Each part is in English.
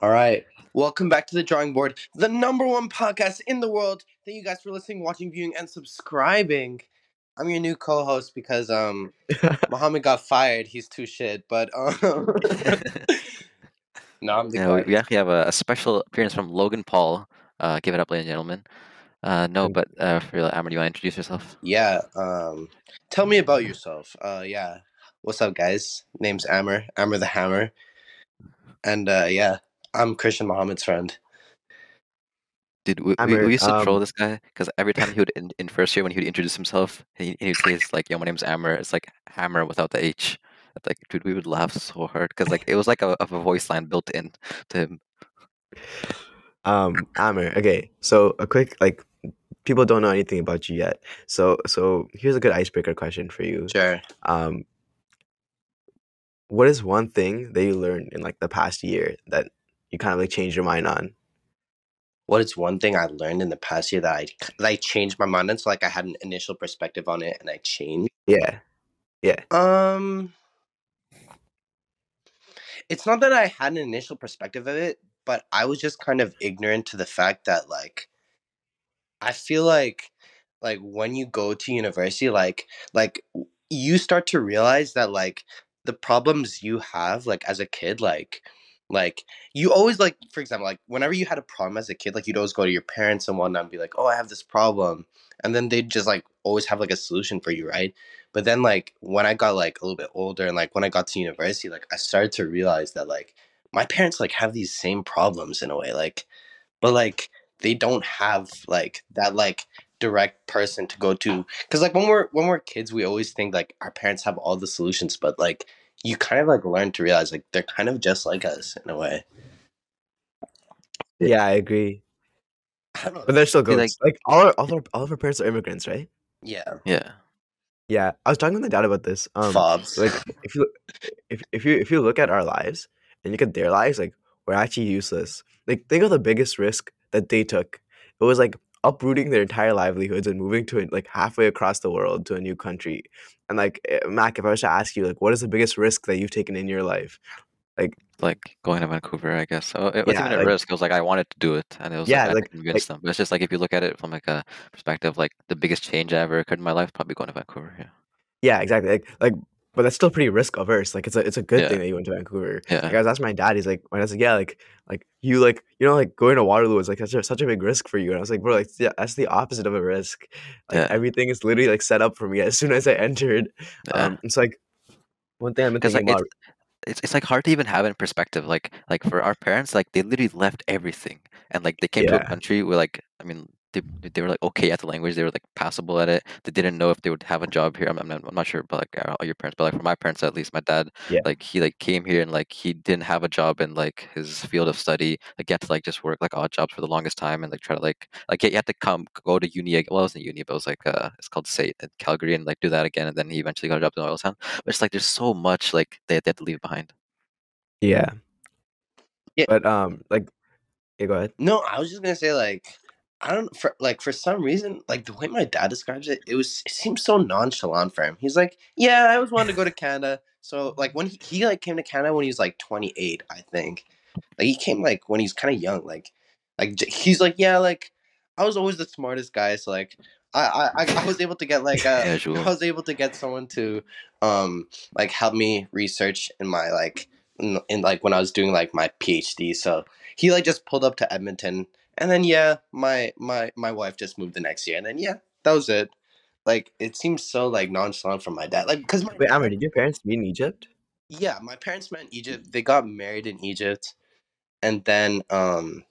All right. Welcome back to the drawing board, the number one podcast in the world. Thank you guys for listening, watching, viewing, and subscribing. I'm your new co-host because um Muhammad got fired. He's too shit. But um No, I'm the Yeah, we, we actually have a, a special appearance from Logan Paul. Uh, give it up, ladies and gentlemen. Uh, no, but uh, for real, Ammer, do you want to introduce yourself? Yeah. Um tell me about yourself. Uh yeah. What's up guys? Name's Ammer. Ammer the Hammer. And uh yeah, I'm Christian Muhammad's friend. Dude, we, we, we used to troll um, this guy because every time he would in, in first year when he would introduce himself, he he'd say it's like, "Yo, my name's Ammer." It's like Hammer without the H. It's like, dude, we would laugh so hard because like it was like a, a voice line built in to him. Um, Amir. Okay, so a quick like people don't know anything about you yet. So so here's a good icebreaker question for you. Sure. Um, what is one thing that you learned in like the past year that you kind of like changed your mind on? What is one thing I learned in the past year that I that I changed my mind on? So like I had an initial perspective on it and I changed. Yeah, yeah. Um it's not that I had an initial perspective of it, but I was just kind of ignorant to the fact that like I feel like like when you go to university like like you start to realize that like the problems you have like as a kid like like you always like for example like whenever you had a problem as a kid like you'd always go to your parents and whatnot and be like oh i have this problem and then they'd just like always have like a solution for you right? But then like when i got like a little bit older and like when i got to university like i started to realize that like my parents like have these same problems in a way like but like they don't have like that like direct person to go to because like when we're when we're kids we always think like our parents have all the solutions but like you kind of like learn to realize like they're kind of just like us in a way Yeah, I agree. I don't know. But they're still Be ghosts. Like, all our, all our all of our parents are immigrants, right? yeah Yeah, Yeah, I was talking with my dad about this. Um, fobs like if you if if you if you look at our lives and look at their lives, like we're actually useless. Like think of the biggest risk that they took. It was like uprooting their entire livelihoods and moving to like halfway across the world to a new country. And like eh, Mac, if I was to ask you, like, what is the biggest risk that you've taken in your life? like like going to Vancouver, I guess. So it wasn't Yeah, even a like- risk. It was like I wanted to do it, and it was Yeah, like like- convinced them. But it's just like if you look at it from like a perspective, like the biggest change I ever occurred in my life, probably going to Vancouver. Yeah, Yeah, exactly. Like like, but that's still pretty risk averse. Like it's a it's a good Yeah. thing that you went to Vancouver. yeah. Like I was asking my dad, he's like, my dad's like, yeah, like, like you like, you know, like going to Waterloo is like such a, such a big risk for you. And I was like, bro, like, yeah, that's the opposite of a risk. Like Yeah. everything is literally like set up for me as soon as I entered. Yeah. Um, it's like one thing I'm because thinking like about. it's, it's like hard to even have in perspective. Like like for our parents, like they literally left everything, and like they came to a country where like I mean they they were like okay at the language, they were like passable at it. They didn't know if they would have a job here. I'm I'm not, I'm not sure, but like uh, all your parents, but like for my parents at least, my dad, Yeah. like he like came here and like he didn't have a job in like his field of study. Like he had to like just work like odd jobs for the longest time and like try to like like he had to come go to uni. Well, it wasn't uni, but it was like uh it's called SAIT in Calgary and like do that again. And then he eventually got a job in oil town. But it's like there's so much like they, they had to leave behind. Yeah. Yeah. But um, like, yeah, go ahead. no i was just gonna say like i don't for like for some reason like the way my dad describes it it was it seems so nonchalant for him. He's like yeah i always wanted to go to canada. So like when he, he like came to canada when he was like 28 i think. Like he came like when he's kind of young like like he's like yeah like i was always the smartest guy. So like i i, I- was able to get like a, Casual. i was able to get someone to um like help me research in my like in, in like when i was doing like my phd so he like just pulled up to edmonton and then yeah my my my wife just moved the next year and then yeah that was it like it seems so like nonchalant from my dad like because my Wait, Ammer, did your parents meet in Egypt? yeah, my parents met in Egypt. They got married in Egypt, and then um,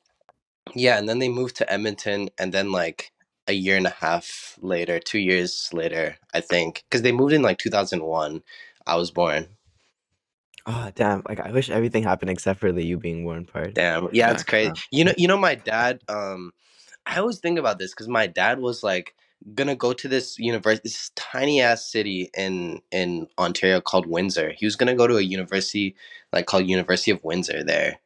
yeah, and then they moved to Edmonton, and then like a year and a half later, two years later, I think, because they moved in like two thousand one. I was born. Oh damn! Like I wish everything happened except for the you being born part. Damn, yeah, it's crazy. You know, you know, my dad. Um, I always think about this because my dad was like gonna go to this university, this tiny ass city in in Ontario called Windsor. He was gonna go to a university like called University of Windsor there.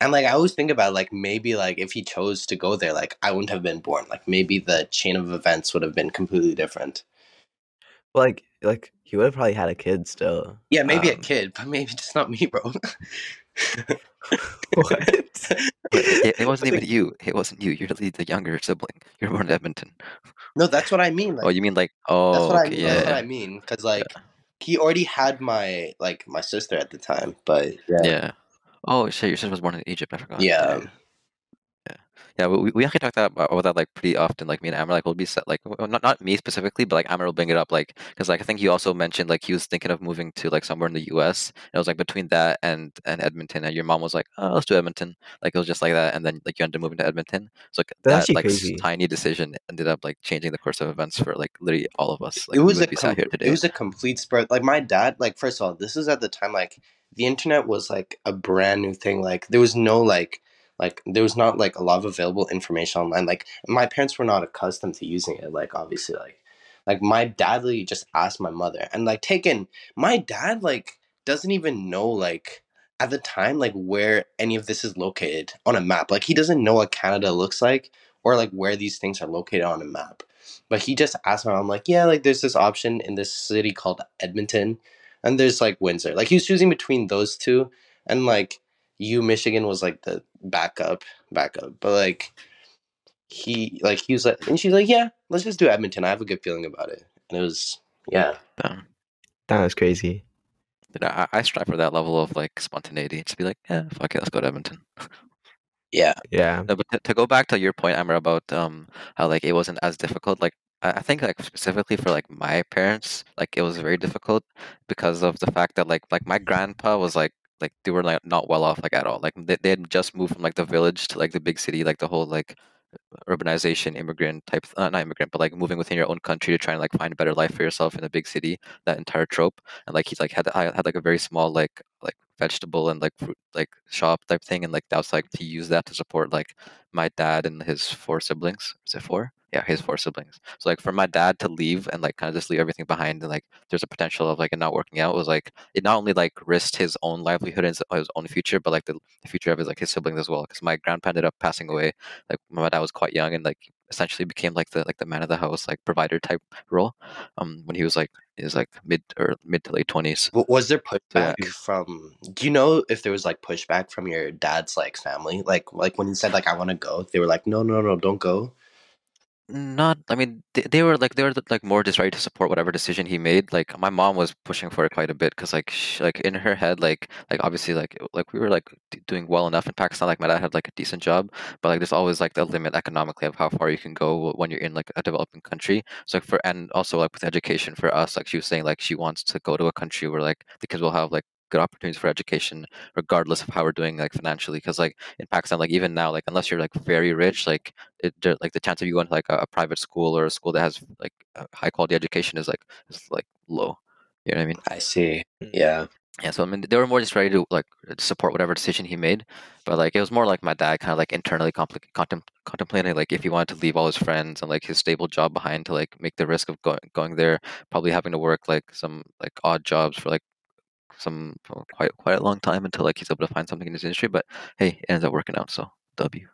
And like I always think about like maybe like if he chose to go there, like I wouldn't have been born. Like maybe the chain of events would have been completely different. Well, like like he would have probably had a kid still. Yeah, maybe a Um, kid, but maybe just not me, bro. what? It wasn't even you. It wasn't you. You're the, the younger sibling. You're born in Edmonton. No, that's what I mean. Like Oh, you mean like that's oh what I okay mean. yeah That's what I mean. Cause like he already had my like my sister at the time. But yeah, yeah. Oh shit, your sister was born in Egypt. I forgot. yeah. Yeah, we, we actually talk that about, about that like pretty often. Like me and Ammer, like we'll be set like not not me specifically, but like Ammer will bring it up like because like I think you also mentioned like he was thinking of moving to like somewhere in the U.S. And it was like between that and and Edmonton, and your mom was like, oh, let's do Edmonton. Like it was just like that, and then like you ended up moving to Edmonton. So like That's that like crazy. tiny decision ended up like changing the course of events for like literally all of us. Like it was a com- it was a complete spread. Like my dad, like first of all, this is at the time like the internet was like a brand new thing. Like there was no like like there was not like a lot of available information online. Like my parents were not accustomed to using it. Like obviously like like my dad literally just asked my mother and like taken my dad like doesn't even know like at the time like where any of this is located on a map. Like he doesn't know what Canada looks like or like where these things are located on a map. But he just asked my I'm like, yeah, like there's this option in this city called Edmonton, and there's like Windsor. Like he was choosing between those two, and like you Michigan was like the backup, backup. But like he, like he was like, and she's like, yeah, let's just do Edmonton. I have a good feeling about it, and it was, yeah, Um, That was crazy. you know, I, I strive for that level of like spontaneity. to be like, yeah, fuck it, let's go to Edmonton. yeah, Yeah. No, but to, to go back to your point, Ammer, about um how like it wasn't as difficult. Like I, I think like specifically for like my parents, like it was very difficult because of the fact that like like my grandpa was like like they were like not well off like at all. Like they they had just moved from like the village to like the big city, like the whole like urbanization, immigrant type, uh, not immigrant, but like moving within your own country to try and like find a better life for yourself in a big city. That entire trope, and like he's like had I had like a very small like like vegetable and like fruit like shop type thing, and like that was like to use that to support like my dad and his four siblings. Is it four? Yeah, his four siblings. So like for my dad to leave and like kind of just leave everything behind, and like there's a potential of like it not working out was like it not only like risked his own livelihood and his, his own future, but like the, the future of his like his siblings as well. Because my grandpa ended up passing away like my dad was quite young and like essentially became like the like the man of the house like provider type role um when he was like was like mid or mid to late 20s was there So, yeah. pushback from? Do you know if there was like pushback from your dad's like family? Like like when he said like I want to go, they were like, no, no, no, don't go. Not i mean they, they were like they were like more just ready to support whatever decision he made. Like my mom was pushing for it quite a bit because like sh like in her head like like obviously like like we were like doing well enough in pakistan like my dad had like a decent job but like there's always like the limit economically of how far you can go when you're in like a developing country. So like for and also like with education for us like she was saying like she wants to go to a country where like the kids will have like good opportunities for education regardless of how we're doing like financially because like in pakistan like even now like unless you're like very rich like it like the chance of you going to like a, a private school or a school that has like high quality education is like is like low you know what i mean I see. Mm. Yeah. yeah so i mean they were more just ready to like support whatever decision he made but like it was more like my dad kind of like internally compli- contem- contemplating like if he wanted to leave all his friends and like his stable job behind to like make the risk of going going there probably having to work like some like odd jobs for like some for quite quite a long time until like he's able to find something in his industry but hey it ends up working out so w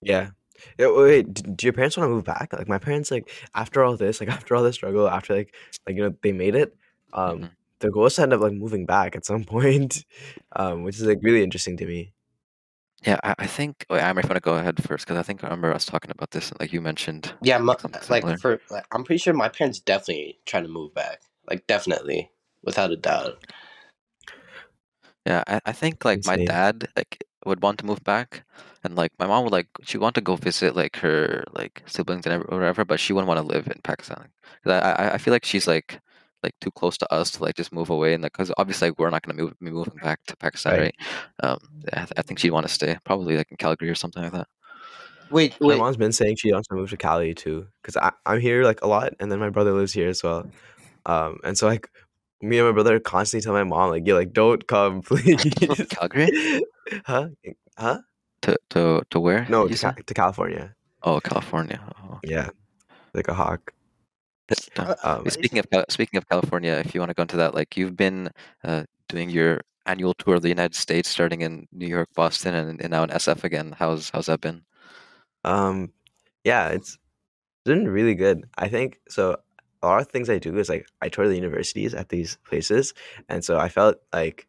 Yeah. Yeah, wait, wait, do your parents want to move back? Like my parents, like after all this, like after all this struggle, after like like you know they made it, um, Mhm. the goal is to end up like moving back at some point, um, which is like really interesting to me. Yeah, I, I think. Wait, I'm going to go ahead first because I think I remember us talking about this. Like you mentioned, Yeah, my, like for like, I'm pretty sure my parents definitely trying to move back. Like definitely, without a doubt. Yeah, I, I think like my dad like would want to move back, and like my mom would like she want to go visit like her like siblings and whatever, but she wouldn't want to live in Pakistan. 'Cause I, I I feel like she's like like too close to us to like just move away, and like because obviously like, we're not gonna move be moving back to Pakistan, Right. right? Um, yeah, I, th- I think she'd want to stay, probably like in Calgary or something like that. Wait, My wait. mom's been saying she wants to move to Cali too, because I'm here like a lot, and then my brother lives here as well. Um, and so like me and my brother constantly tell my mom like, "Yeah, like don't come, please." Calgary? huh? Huh? To to to where? No, to. Ca- to California. Oh, California. Oh. Yeah, like a hawk. Um, Speaking of speaking of California, if you want to go into that, like you've been uh, doing your annual tour of the United States, starting in New York, Boston, and, and now in SF again. How's how's that been? Um, yeah, it's been really good. I think so. A lot of things I do is like I tour the universities at these places, and so I felt like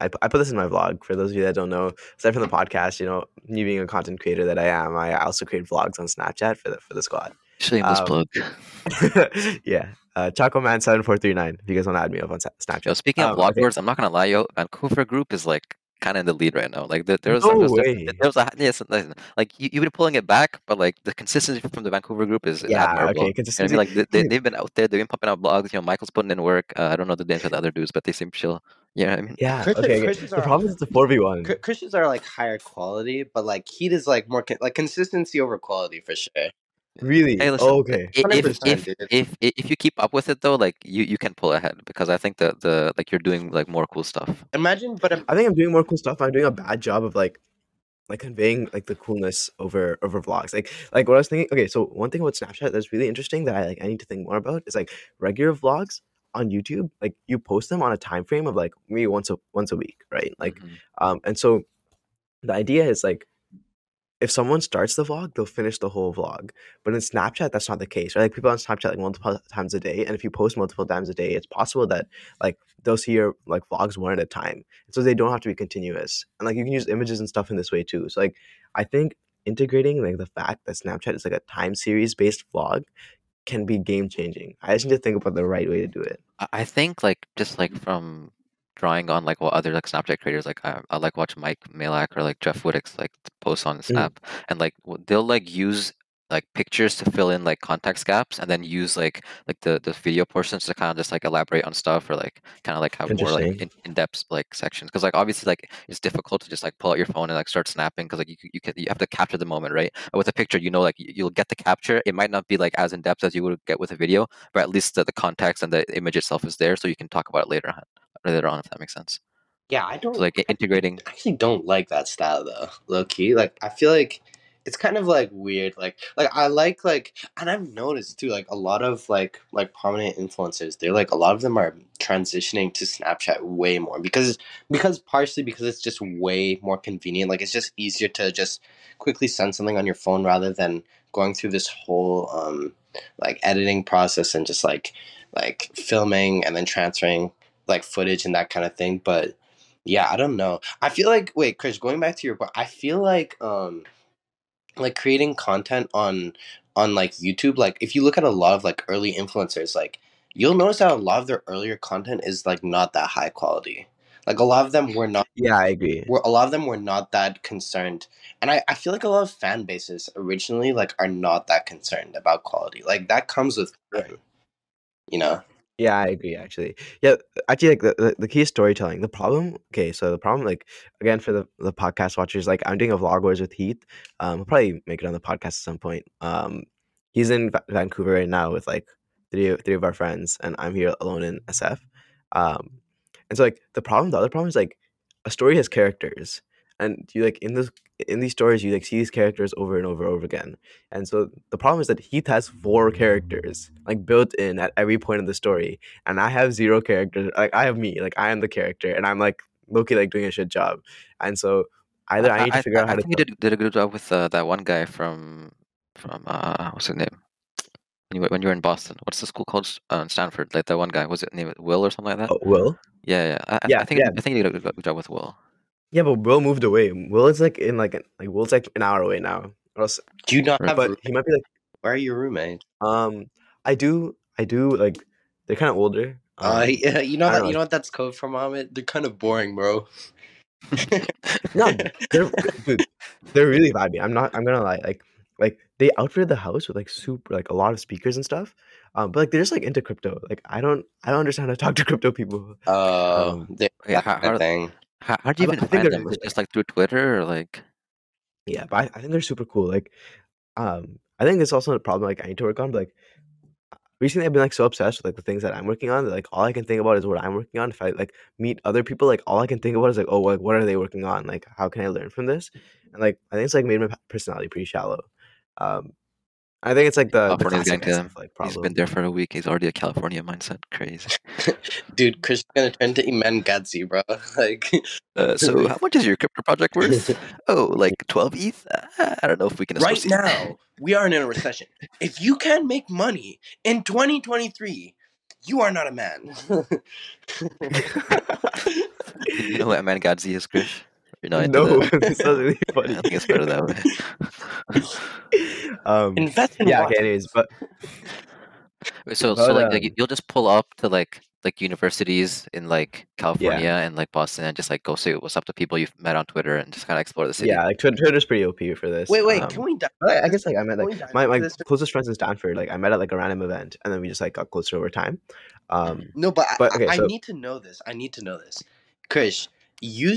I, I put this in my vlog for those of you that don't know. Aside from the podcast, you know, me being a content creator that I am, I also create vlogs on Snapchat for the for the squad. Shameless Um, plug. yeah, uh, Chocoman seven four three nine. If you guys want to add me up on Snapchat. Yo, speaking of Um, vlog okay. I'm not gonna lie, yo, Vancouver group is like kind of in the lead right now. Like there, there was, No there was, way. there was a yes, listen, like you, you've been pulling it back, but like the consistency from the Vancouver group is, is Yeah, admirable. okay, You know I consistency. mean? Like they, they, they've been out there, they've been pumping out blogs. You know, Michael's putting in work. Uh, I don't know the names of the other dudes, but they seem chill. You know I mean? Yeah, Christian- okay. okay. Christians The are- problem is it's a four v one. Christians are like higher quality, but like Heath is like more like consistency over quality for sure. Really? Hey, listen, oh, okay. If if, if if if you keep up with it though, like you, you can pull ahead because I think that the like you're doing like more cool stuff. Imagine, but im- I think I'm doing more cool stuff. I'm doing a bad job of like like conveying like the coolness over over vlogs. Like like what I was thinking. Okay, so one thing about Snapchat that's really interesting that I like I need to think more about is like regular vlogs on YouTube. Like you post them on a time frame of like maybe once a once a week, right? Like Mhm. um and so the idea is like if someone starts the vlog, they'll finish the whole vlog. But in Snapchat, that's not the case, right? Like people on Snapchat like multiple times a day, and if you post multiple times a day, it's possible that like they'll see your like vlogs one at a time, so they don't have to be continuous. And like you can use images and stuff in this way too. So like I think integrating like the fact that Snapchat is like a time series based vlog can be game changing. I just need to think about the right way to do it. I- I think like just like from drawing on like what other like Snapchat creators like I, I like watch Mike Majlak or like Jeff Wittek's like posts on Snap mm. and like they'll like use like pictures to fill in like context gaps and then use like like the the video portions to kind of just like elaborate on stuff or like kind of like have more like in, in-depth like sections because like obviously like it's difficult to just like pull out your phone and like start snapping because like you you can you have to capture the moment right? But with a picture you know like you- you'll get the capture it might not be like as in depth as you would get with a video but at least the, the context and the image itself is there so you can talk about it later on later on if that makes sense yeah, I don't so like integrating I actually don't like that style though, low key. Like I feel like it's kind of like weird. Like like I like like and I've noticed too, like a lot of like like prominent influencers, they're like a lot of them are transitioning to Snapchat way more because because partially because it's just way more convenient. Like it's just easier to just quickly send something on your phone rather than going through this whole um like editing process and just like like filming and then transferring like footage and that kind of thing. But yeah, I don't know. I feel like wait, Chris, going back to your point, I feel like um like creating content on on like YouTube, like if you look at a lot of like early influencers, like you'll notice that a lot of their earlier content is like not that high quality. Like a lot of them were not Yeah, I agree. were a lot of them were not that concerned. And I, I feel like a lot of fan bases originally like are not that concerned about quality. Like that comes with time. You know? Yeah, I agree. Actually, yeah, actually, like the, the, the key is storytelling. The problem, okay, so the problem, like again, for the the podcast watchers, like I'm doing a vlog wars with Heath. Um, we'll probably make it on the podcast at some point. Um, he's in Va- Vancouver right now with like three three of our friends, and I'm here alone in SF. Um, and so like the problem, the other problem is like a story has characters, and you like in this in these stories you like see these characters over and over and over again. And so the problem is that Heath has four characters like built in at every point of the story, and I have zero characters. Like I have me, like I am the character, and I'm like Loki, like doing a shit job. And so either I, need to figure out how to. I think you did, did a good job with uh, that one guy from from uh what's his name when you, when you were in Boston what's the school called uh, Stanford like that one guy was it named Will or something like that Oh, Will? yeah yeah I, I- Yeah, I think yeah. I think you did a good job with Will Yeah, but Will moved away. Will is like in like an- like Will's like an hour away now. Or else, Do you not have but room- he might be like where are your roommates? um. I do. I do like. They're kind of older. Uh, Um, yeah, you know that don't you know. know what that's code for Mohammed? They're kind of boring, bro. no, they're dude, they're really vibey. I'm not. I'm gonna lie. Like, like they outfitted the house with like super like a lot of speakers and stuff. Um, but like they're just like into crypto. Like I don't. I don't understand how to talk to crypto people. Oh, Um, they- yeah, that how- how- thing. How how do you I- even I think find them it just like through Twitter or like Yeah, but I, I think they're super cool. Like, um, I think it's also a problem like I need to work on. But like, recently I've been like so obsessed with like the things that I'm working on that like all I can think about is what I'm working on. If I like meet other people, like all I can think about is like, oh, like what are they working on? Like, how can I learn from this? And like, I think it's like made my personality pretty shallow. Um, I think it's like the, the California's getting classic to him SF, like he's problem. been there for a week he's already a California mindset crazy Dude, Chris is gonna turn to Iman Gadzhi, bro. Like, uh, so how much is your crypto project worth oh like 12 ETH Uh, I don't know if we can right associate now, we are in a recession. If you can't make money in 2023, you are not a man. You, you know who Iman Gadzhi is, Krish? You're not into no, that. this was really I funny. think it's better that way. um, Invest in yeah. what? Okay. Anyways, but So, But, so like, like um, you'll just pull up to like like universities in like California and like Boston and just like go see what's up to people you've met on Twitter and just kind of explore the city. yeah, like Twitter, Twitter's pretty OP for this. Wait, wait. um, can we dive But I, I guess like I met like my, my closest friends in Stanford. Like I met at like a random event, and then we just like got closer over time. Um, No, but, But, I, okay, I, so- need to know this. I need to know this. Krish, you,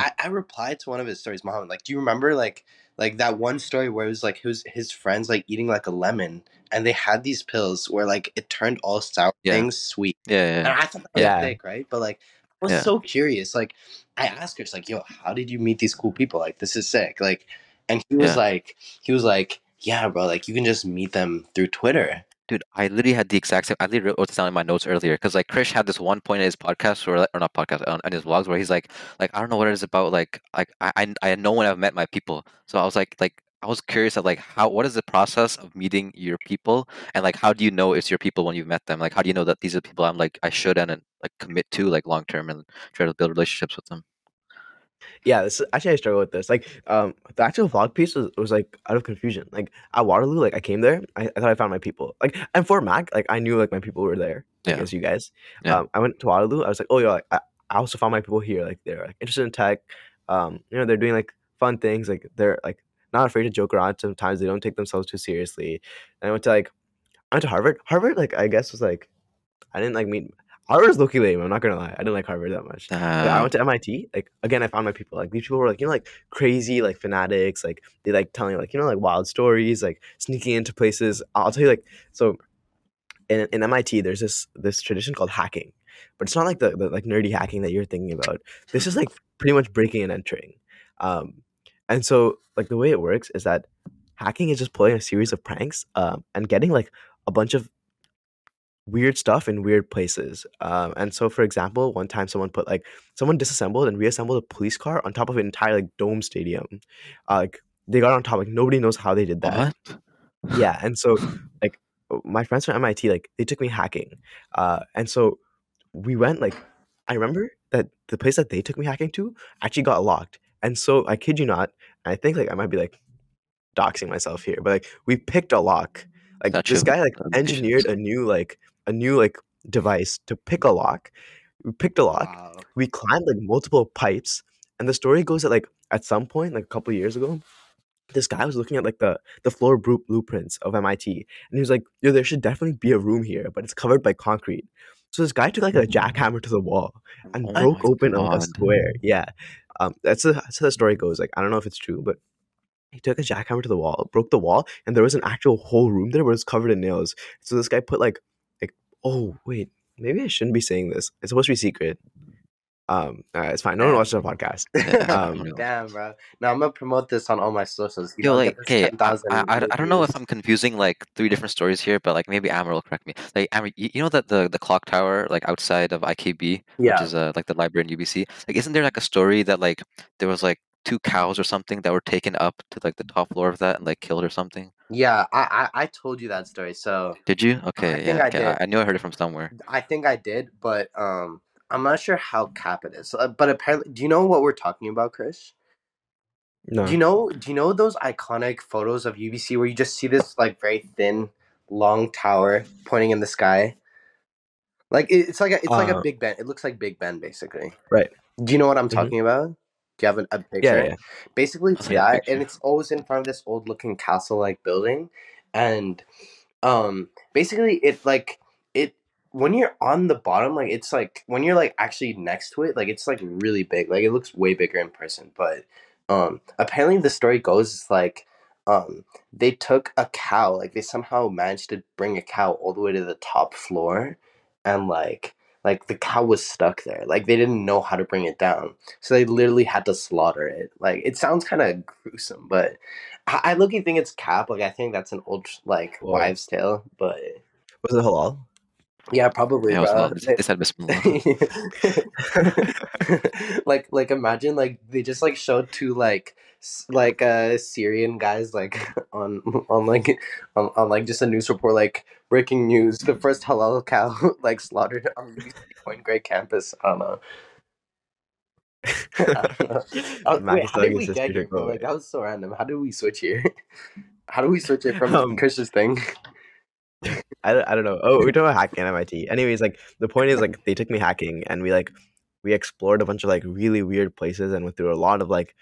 I, I replied to one of his stories, Mohammed. Like, do you remember like like that one story where it was like his his friends like eating like a lemon and they had these pills where like it turned all sour Yeah. things sweet. yeah, yeah. And. I thought that was Yeah. sick, right? But like I was Yeah. so curious. Like I asked her, it's like, yo, how did you meet these cool people? Like this is sick. Like and he was like he was like, Yeah, bro, like you can just meet them through Twitter. Dude, I literally had the exact same. I literally wrote this down in my notes earlier because like Krish had this one point in his podcast or or not podcast on, on his vlogs where he's like, like I don't know what it is about. Like, like I I, I know when I've met my people, so I was like, like I was curious of like how what is the process of meeting your people and like how do you know it's your people when you've met them? Like how do you know that these are the people I'm like I should and, and like commit to like long term and try to build relationships with them? Yeah, this is, actually I struggle with this. Like, um, the actual vlog piece was, was like out of confusion. Like at Waterloo, like I came there, I, I thought I found my people. Like and for Mac, like I knew like my people were there. Yeah. as you guys. Yeah. Um, I went to Waterloo. I was like, oh yeah, like, I, I also found my people here. Like they're like interested in tech. Um, you know, they're doing like fun things. Like they're like not afraid to joke around. Sometimes they don't take themselves too seriously. And I went to like I went to Harvard. Harvard, like I guess was like I didn't like meet. Harvard was low-key lame. I'm not gonna lie. I didn't like Harvard that much. But I Uh, went to MIT. Like again, I found my people. Like these people were like you know like crazy like fanatics. Like they like telling like you know like wild stories. Like sneaking into places. I'll tell you like so. In, in MIT, there's this this tradition called hacking, but it's not like the, the like nerdy hacking that you're thinking about. This is like pretty much breaking and entering. Um, and so like the way it works is that hacking is just pulling a series of pranks um, and getting like a bunch of weird stuff in weird places. Um, and so, for example, one time someone put like someone disassembled and reassembled a police car on top of an entire like dome stadium. Uh, like they got on top. Like nobody knows how they did that. what? Yeah, and so like my friends from MIT, like they took me hacking. Uh, and so we went like I remember that the place that they took me hacking to actually got locked. And so I kid you not, I think like I might be like doxing myself here, but like we picked a lock. Like this guy like engineered a new like a new like device to pick a lock. We picked a lock. Wow. We climbed like multiple pipes, and the story goes that like at some point, like a couple years ago, this guy was looking at like the the floor blueprints of MIT, and he was like, "Yo, there should definitely be a room here, but it's covered by concrete." So this guy took like a jackhammer to the wall and Oh broke open a- a square. Yeah, um, that's, a, that's how the story goes. Like I don't know if it's true, but he took a jackhammer to the wall, broke the wall, and there was an actual whole room there, but it was covered in nails. So this guy put like, oh wait, maybe I shouldn't be saying this. It's supposed to be secret. Um, all right, it's fine. No one Yeah. watches our podcast. Um. Damn, bro. Now I'm gonna promote this on all my socials. You Yo, like, get okay, I, I, I I don't know if. I'm confusing like three different stories here, but like maybe Ammer will correct me. Like, Ammer, you, you know that the the clock tower like outside of IKB, which Yeah. is uh, like the library in UBC. Like, isn't there like a story that like there was like two cows or something that were taken up to like the top floor of that and like killed or something? Yeah, I, I I told you that story. So Did you? Okay, think yeah, I okay. did. I, I knew I heard it from somewhere. I think I did, but um, I'm not sure how cap it is. Uh, But apparently, do you know what we're talking about, Chris? no, Do you know? Do you know those iconic photos of UBC where you just see this like very thin, long tower pointing in the sky? Like it, it's like a, it's like a Uh, Big Ben. It looks like Big Ben, basically. Right. Do you know what I'm Mhm. talking about? Do you have an, a picture? yeah, yeah. Basically, it's I'll take a that, and it's always in front of this old looking castle like building, and um, basically it like it when you're on the bottom, like it's like when you're like actually next to it, like it's like really big, like it looks way bigger in person. But um, apparently the story goes it's like um they took a cow, like they somehow managed to bring a cow all the way to the top floor, and like like the cow was stuck there, like they didn't know how to bring it down. So they literally had to slaughter it. Like it sounds kind of gruesome, but I, I looking think it's cap. Like I think that's an old like Whoa. wives' tale. But Was it halal? yeah, probably. Yeah, it was bro. they, they said Bismillah. like like imagine like they just like showed two like s- like uh Syrian guys like on on like on, on like just a news report like breaking news the first halal cow like slaughtered on UBC Point Grey campus. I don't know. Wait, how did we get here, bro? Like that was so random. How did we switch here? How do we switch it from Um, Chris's thing? I don't, I don't know. Oh, we're talking about hacking at MIT. Anyways, like the point is like they took me hacking and we like we explored a bunch of like really weird places and went through a lot of like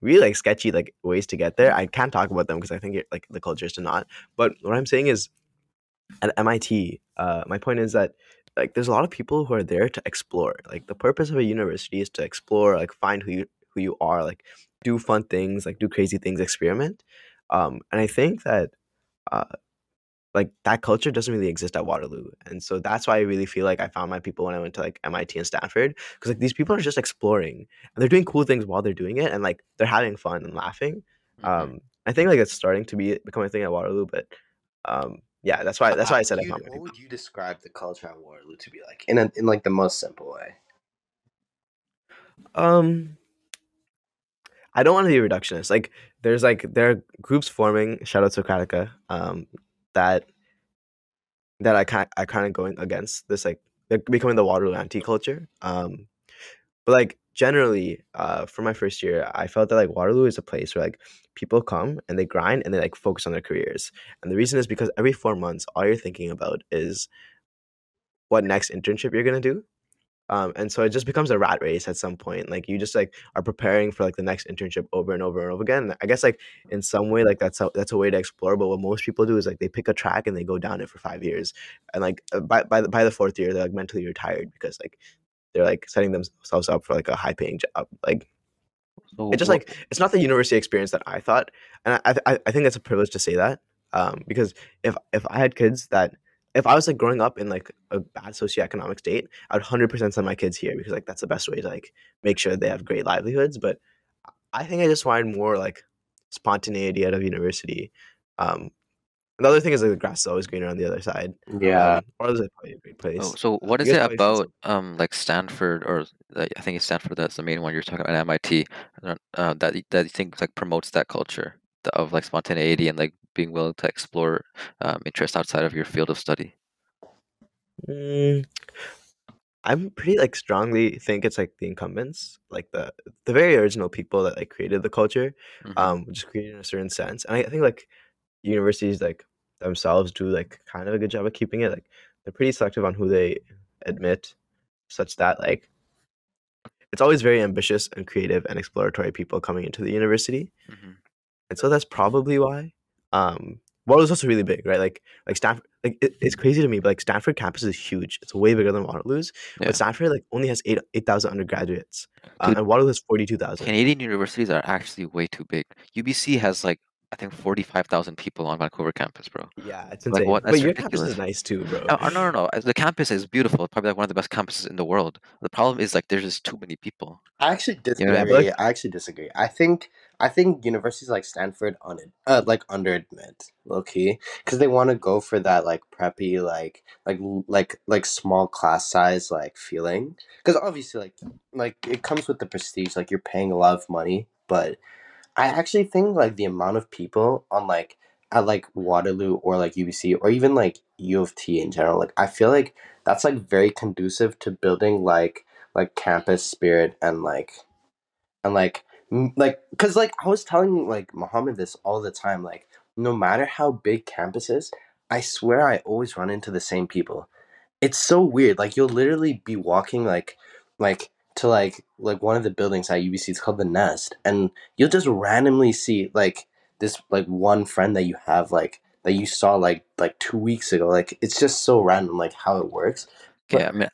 really like sketchy like ways to get there. I can't talk about them because I think it, like the culture is to not. But what I'm saying is at MIT, uh, my point is that like there's a lot of people who are there to explore. Like the purpose of a university is to explore, like find who you who you are, like do fun things, like do crazy things, experiment. Um, and I think that uh, like that culture doesn't really exist at Waterloo. And so that's why I really feel like I found my people when I went to like MIT and Stanford because like these people are just exploring and they're doing cool things while they're doing it and like they're having fun and laughing. Mhm. Um, I think like it's starting to be become a thing at Waterloo, but um, yeah, that's why that's why I said I found my what people. would you describe the culture at Waterloo to be like in a, in like the most simple way? Um, I don't want to be reductionist. Like, there's like there are groups forming. Shout out Socratica. Um, that that I kind I kind of going against this like becoming the Waterloo anti culture. Um, but like generally, uh, for my first year, I felt that like Waterloo is a place where like people come and they grind and they like focus on their careers. And the reason is because every four months, all you're thinking about is what next internship you're gonna do um, and so it just becomes a rat race at some point like you just like are preparing for like the next internship over and over and over again i guess like in some way like that's a, that's a way to explore but what most people do is like they pick a track and they go down it for five years and like uh, by, by, the, by the fourth year they're like mentally retired because like they're like setting themselves up for like a high paying job like So it's just like it's not the university experience that I thought, and I I, I think it's a privilege to say that. Um, because if if I had kids that if I was like growing up in like a bad socioeconomic state, I would hundred percent send my kids here because like that's the best way to like make sure they have great livelihoods. But I think I just wanted more like spontaneity out of university. Um, the other thing is like the grass is always greener on the other side. Yeah. Um, or is probably a great place. Oh, so what is it about um like Stanford or like, I think it's Stanford that's the main one you're talking about at MIT uh, that that you think like promotes that culture of like spontaneity and like being willing to explore um, interests outside of your field of study. Mm, I'm pretty like strongly think it's like the incumbents, like the the very original people that like created the culture, Mhm. um, just created in a certain sense. And I, I think like universities like themselves do like kind of a good job of keeping it. Like they're pretty selective on who they admit, such that like it's always very ambitious and creative and exploratory people coming into the university. Mhm. And so that's probably why. Um, Waterloo's also really big, right? Like, like Stanford, like it, it's crazy to me, but like Stanford campus is huge. It's way bigger than Waterloo's. Yeah. But Stanford like only has eight eight thousand undergraduates, uh, and Waterloo has forty two thousand. Canadian universities are actually way too big. UBC has like I think forty five thousand people on Vancouver campus, bro. Yeah, it's Like, insane. what? But That's your campus is nice too, bro. Uh, uh, no, no, no. uh, The campus is beautiful. Probably like one of the best campuses in the world. The problem is like there's just too many people. I actually disagree. know I mean? I actually disagree. I think I think universities like Stanford on it, uh, like under admit low key because they want to go for that like preppy like like like like small class size like feeling. Because obviously like like it comes with the prestige like you're paying a lot of money but I actually think like the amount of people on like at like Waterloo or like UBC or even like U of T in general like I feel like that's like very conducive to building like like campus spirit and like and like like because like i was telling like muhammad this all the time like no matter how big campus is i swear i always run into the same people. It's so weird like you'll literally be walking like like to like like one of the buildings at ubc it's called the nest and you'll just randomly see like this like one friend that you have like that you saw like like two weeks ago like it's just so random like how it works But- I mean,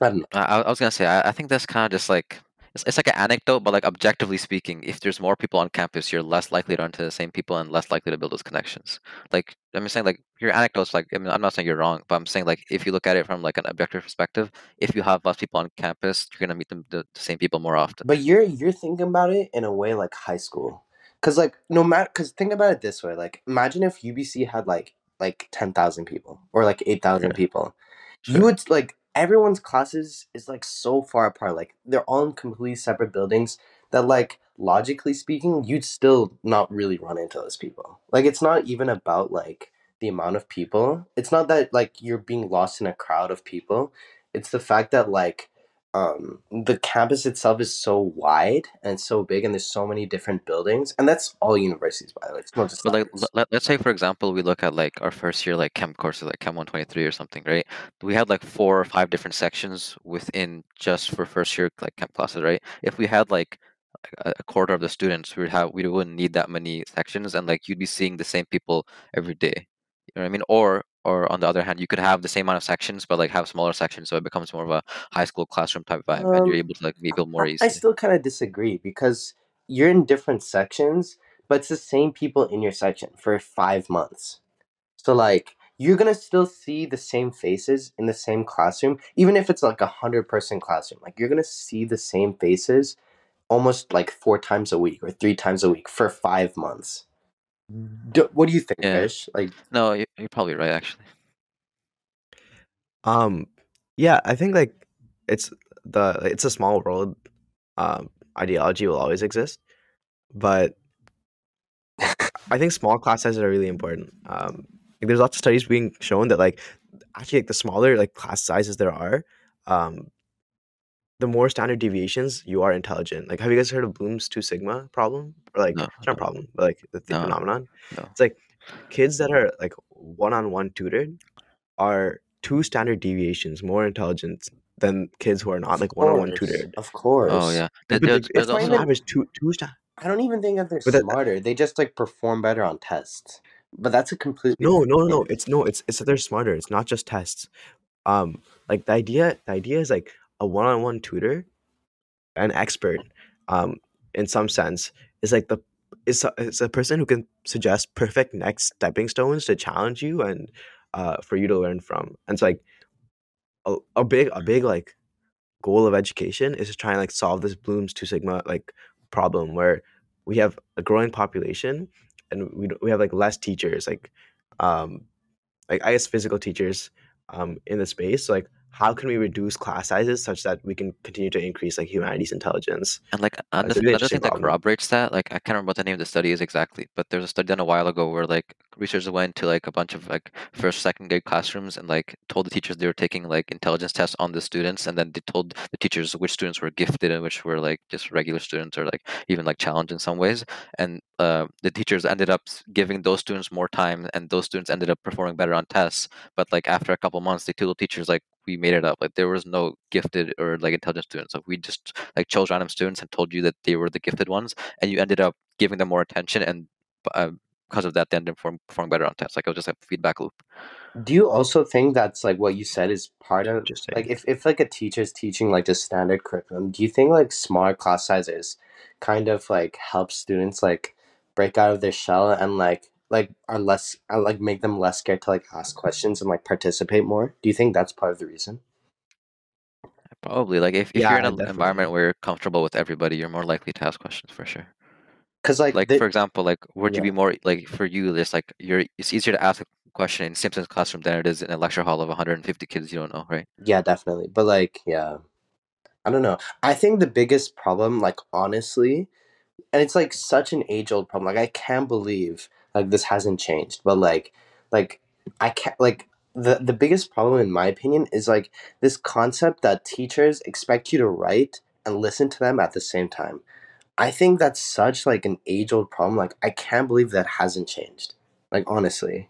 i don't know. I, I was gonna say I, I think that's kind of just like it's, it's like an anecdote, but like objectively speaking, if there's more people on campus, you're less likely to run into the same people and less likely to build those connections. Like I'm saying, like your anecdotes, like I mean, I'm not saying you're wrong, but I'm saying like if you look at it from like an objective perspective, if you have less people on campus, you're gonna meet them the, the same people more often. But you're you're thinking about it in a way like high school, because like no matter because think about it this way: like imagine if UBC had like like ten thousand people or like eight thousand Sure. people, you would like everyone's classes is like so far apart. Like they're all in completely separate buildings. That like logically speaking, you'd still not really run into those people. Like it's not even about like the amount of people. It's not that like you're being lost in a crowd of people. It's the fact that like um, the campus itself is so wide and so big, and there's so many different buildings, and that's all universities, by the way. It's not just But like, ours. let, let's say for example, we look at like our first year like chem courses, like Chem 123 or something, right? We had like four or five different sections within just for first year like chem classes, right? If we had like a a quarter of the students, we would have we wouldn't need that many sections, and like you'd be seeing the same people every day. You know what I mean? Or or on the other hand, you could have the same amount of sections, but like have smaller sections, so it becomes more of a high school classroom type vibe, and you're Um, able to like meet people more I, I still kind of disagree because you're in different sections, but it's the same people in your section for five months. So like you're gonna still see the same faces in the same classroom, even if it's like a hundred person classroom. Like you're gonna see the same faces almost like four times a week or three times a week for five months. Do, what do you think, Yeah. Fish? Like, No, you- you're probably right, actually. Um, yeah, I think like it's the it's a small world. Um, ideology will always exist, but I think small class sizes are really important. Um, like there's lots of studies being shown that like actually like the smaller like class sizes there are, um, the more standard deviations you are intelligent. Like, have you guys heard of Bloom's two sigma problem? Or like No, it's not no, problem, but like the, the no, phenomenon. no. It's like kids that are like one on one tutored are two standard deviations more intelligent than kids who are not like one on one tutored. of course. Oh yeah. There, But there's like, it's not on also even- average two two sta- I don't even think that they're But that- smarter. They just like perform better on tests. But that's a completely No, no, no, different no. It's no. It's it's that they're smarter. It's not just tests. Um, like the idea, the idea is like a one-on-one tutor, an expert, um, in some sense, is like the is a, is a person who can suggest perfect next stepping stones to challenge you and uh for you to learn from. And it's like a, a big a big like goal of education is to try and like solve this Bloom's two sigma like problem where we have a growing population and we we have like less teachers like um like I guess physical teachers um in the space so, like how can we reduce class sizes such that we can continue to increase like humanities intelligence And like another, really another thing that corroborates that, like I can't remember what the name of the study is exactly, but there's a study done a while ago where like researchers went to like a bunch of like first, second grade classrooms and like told the teachers they were taking like intelligence tests on the students, and then they told the teachers which students were gifted and which were like just regular students or like even like challenged in some ways. And uh, the teachers ended up giving those students more time, and those students ended up performing better on tests. But like after a couple months, they told the teachers like we made it up. Like there was no gifted or like intelligent students. Like we just like chose random students and told you that they were the gifted ones, and you ended up giving them more attention, and uh, because of that, they ended up perform, performing better on tests. Like it was just a feedback loop. Do you also think that's like what you said is part of Interesting. like if, if like a teacher's teaching like the standard curriculum, do you think like smaller class sizes kind of like help students like break out of their shell and like like are less are, like make them less scared to like ask questions and like participate more? Do you think that's part of the reason? Probably like if, if Yeah, you're in an definitely. environment where you're comfortable with everybody, you're more likely to ask questions for sure. Because like, Like the- for example, like would you be more like for you? It's like you're it's easier to ask a question in Simpson's classroom than it is in a lecture hall of 150 kids you don't know, right? Yeah, definitely. But like, yeah. I don't know. I think the biggest problem, like honestly, and it's like such an age old problem. Like I can't believe like this hasn't changed. But like like I can't like the the biggest problem in my opinion is like this concept that teachers expect you to write and listen to them at the same time. I think that's such like an age old problem. Like I can't believe that hasn't changed. Like honestly.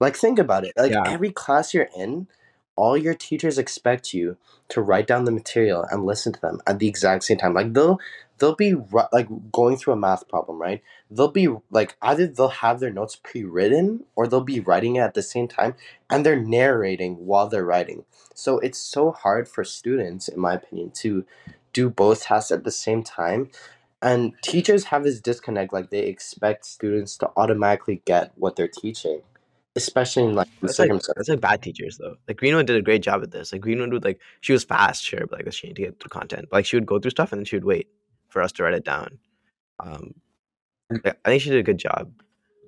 Like think about it. Like Yeah. every class you're in, all your teachers expect you to write down the material and listen to them at the exact same time. Like they'll they'll be like going through a math problem, right? They'll be like either they'll have their notes pre-written or they'll be writing it at the same time and they're narrating while they're writing. So it's so hard for students in my opinion to do both tasks at the same time. And teachers have this disconnect like they expect students to automatically get what they're teaching, especially in like the That's like that's like bad teachers though. Like Greenwood did a great job at this. Like Greenwood would like she was fast, sure, but like she needed to get through content. But, like she would go through stuff and then she would wait for us to write it down. Um, yeah, I think she did a good job.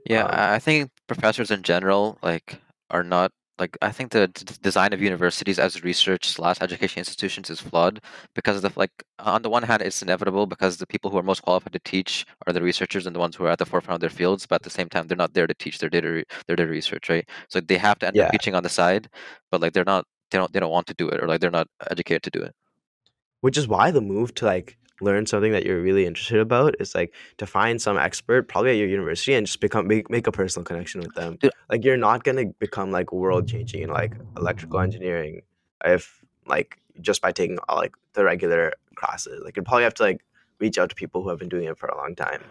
Yeah, Um, I I think professors in general like are not like I think the d- design of universities as research slash education institutions is flawed because of the like on the one hand it's inevitable because the people who are most qualified to teach are the researchers and the ones who are at the forefront of their fields, but at the same time they're not there to teach. There to re- they're there research, right? So they have to end Yeah. up teaching on the side, but like they're not they don't they don't want to do it or like they're not educated to do it. which is why the move to like learn something that you're really interested about is like to find some expert probably at your university and just become make, make a personal connection with them. Dude. like you're not gonna become like world changing in like electrical mm. engineering if like just by taking all like the regular classes. Like you probably have to like reach out to people who have been doing it for a long time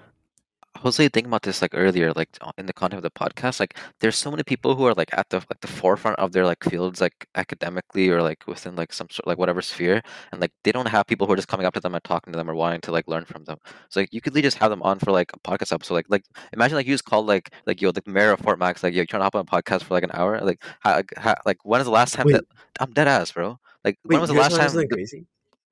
Jose, thinking about this like earlier, like in the content of the podcast, like there's so many people who are like at the like the forefront of their like fields, like academically or like within like some sort like whatever sphere, and like they don't have people who are just coming up to them and talking to them or wanting to like learn from them. So like you could just have them on for like a podcast episode. Like like imagine like you just called like like yo the mayor of Fort Mac, like yo trying to hop on a podcast for like an hour. Like how, how like when is the last time Wait. that I'm dead ass, bro? Like wait when was the last guys wanna know time? the- crazy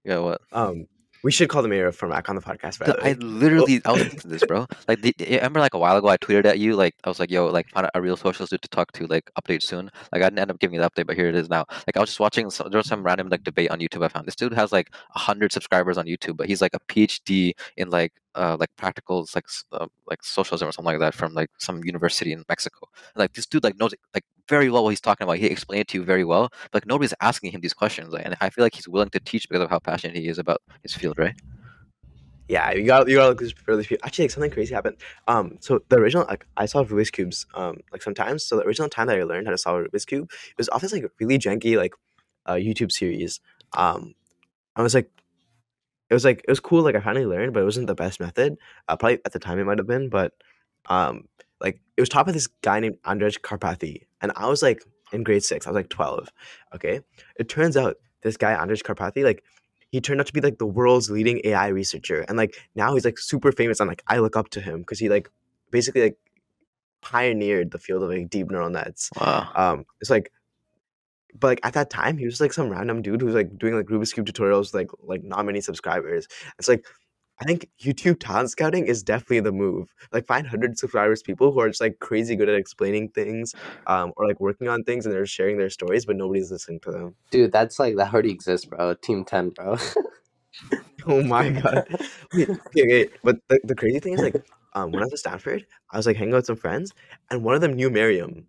yeah, what? um we should call the mayor of Fort Mac on the podcast by the I way literally, I was thinking this, bro. Like, the, I remember like a while ago, I tweeted at you, like, I was like, "Yo, like, find a real socials dude to talk to, like, update soon." Like, I didn't end up giving you the update, but here it is now. Like, I was just watching. Some, there was some random like debate on YouTube. I found this dude has like hundred subscribers on YouTube, but he's like a PhD in like, uh, like practicals, like, uh, like socialism or something like that from like some university in Mexico. And, like, this dude like knows like very well what he's talking about. He explained it to you very well, but like nobody's asking him these questions. Like, and I feel like he's willing to teach because of how passionate he is about his field, right? Yeah, you got you got for these people. Actually, like something crazy happened. Um, so the original like I solved Rubik's cubes um like sometimes. So the original time that I learned how to solve a Rubik's cube, it was off this like really janky like uh YouTube series. Um, I was like, it was like it was cool. Like I finally learned, but it wasn't the best method. Uh, probably at the time it might have been, but um, like it was taught by this guy named Andrej Karpathy, and I was like in grade six. I was like twelve. Okay, it turns out this guy Andrej Karpathy like he turned out to be like the world's leading AI researcher, and like now he's like super famous, and like I look up to him because he like basically like pioneered the field of like deep neural nets. Wow. Um, it's like, but like at that time, he was like some random dude who was like doing like Rubik's cube tutorials, like like not many subscribers. It's like. I think YouTube talent scouting is definitely the move. Like find hundred subscribers people who are just like crazy good at explaining things, um, or like working on things and they're sharing their stories, but nobody's listening to them. Dude, that's like that already exists, bro. Team Ten, bro. Oh my god. Wait, okay, okay. But the, the crazy thing is like um when I was at Stanford, I was like hanging out with some friends and one of them knew Miriam.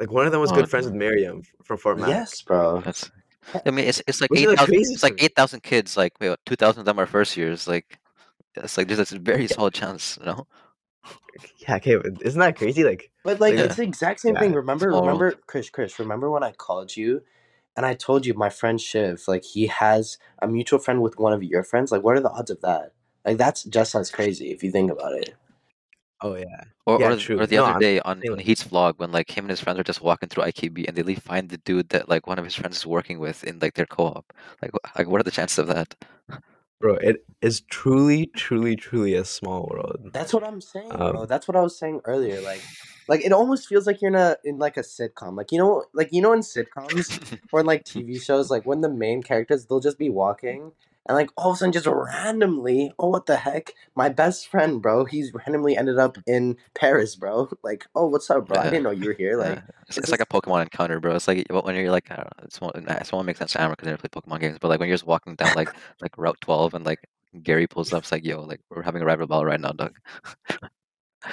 Like one of them was Oh, good friends with Miriam from Fort Mac. yes, bro. That's. I mean, it's it's like Which is, eight like, thousand. crazy It's like eight thousand kids. Like, wait, two thousand of them are first years. Like, it's like there's a very small chance, you know. Yeah, okay, but isn't that crazy? Like But like Yeah. it's the exact same Yeah, thing. Remember, small world. remember, Chris, Chris. Remember when I called you, and I told you my friend Shiv, like he has a mutual friend with one of your friends. Like, what are the odds of that? Like that's just as crazy if you think about it. Oh yeah. Or, Yeah, or, true. or the No, other I'm day on, on like- Heath's vlog when like him and his friends are just walking through IKB and they leave find the dude that like one of his friends is working with in like their co-op. Like, wh- like what are the chances of that? Bro, it is truly, truly, truly a small world. That's what I'm saying, bro. Um, That's what I was saying earlier. Like, like it almost feels like you're in a in like a sitcom. Like you know, like you know in sitcoms or in like TV shows, like when the main characters they'll just be walking and like all of a sudden just randomly, oh what the heck? My best friend, bro, he's randomly ended up in Paris, bro. Like, oh what's up, bro? I didn't know you were here. Like, Yeah. it's, it's like a Pokemon encounter, bro. It's like when you're like, I don't know, it's one makes sense to Ammer because they never play Pokemon games, but like when you're just walking down like like Route 12 and like Gary pulls up, it's like, yo, like we're having a rival battle right now, Doug.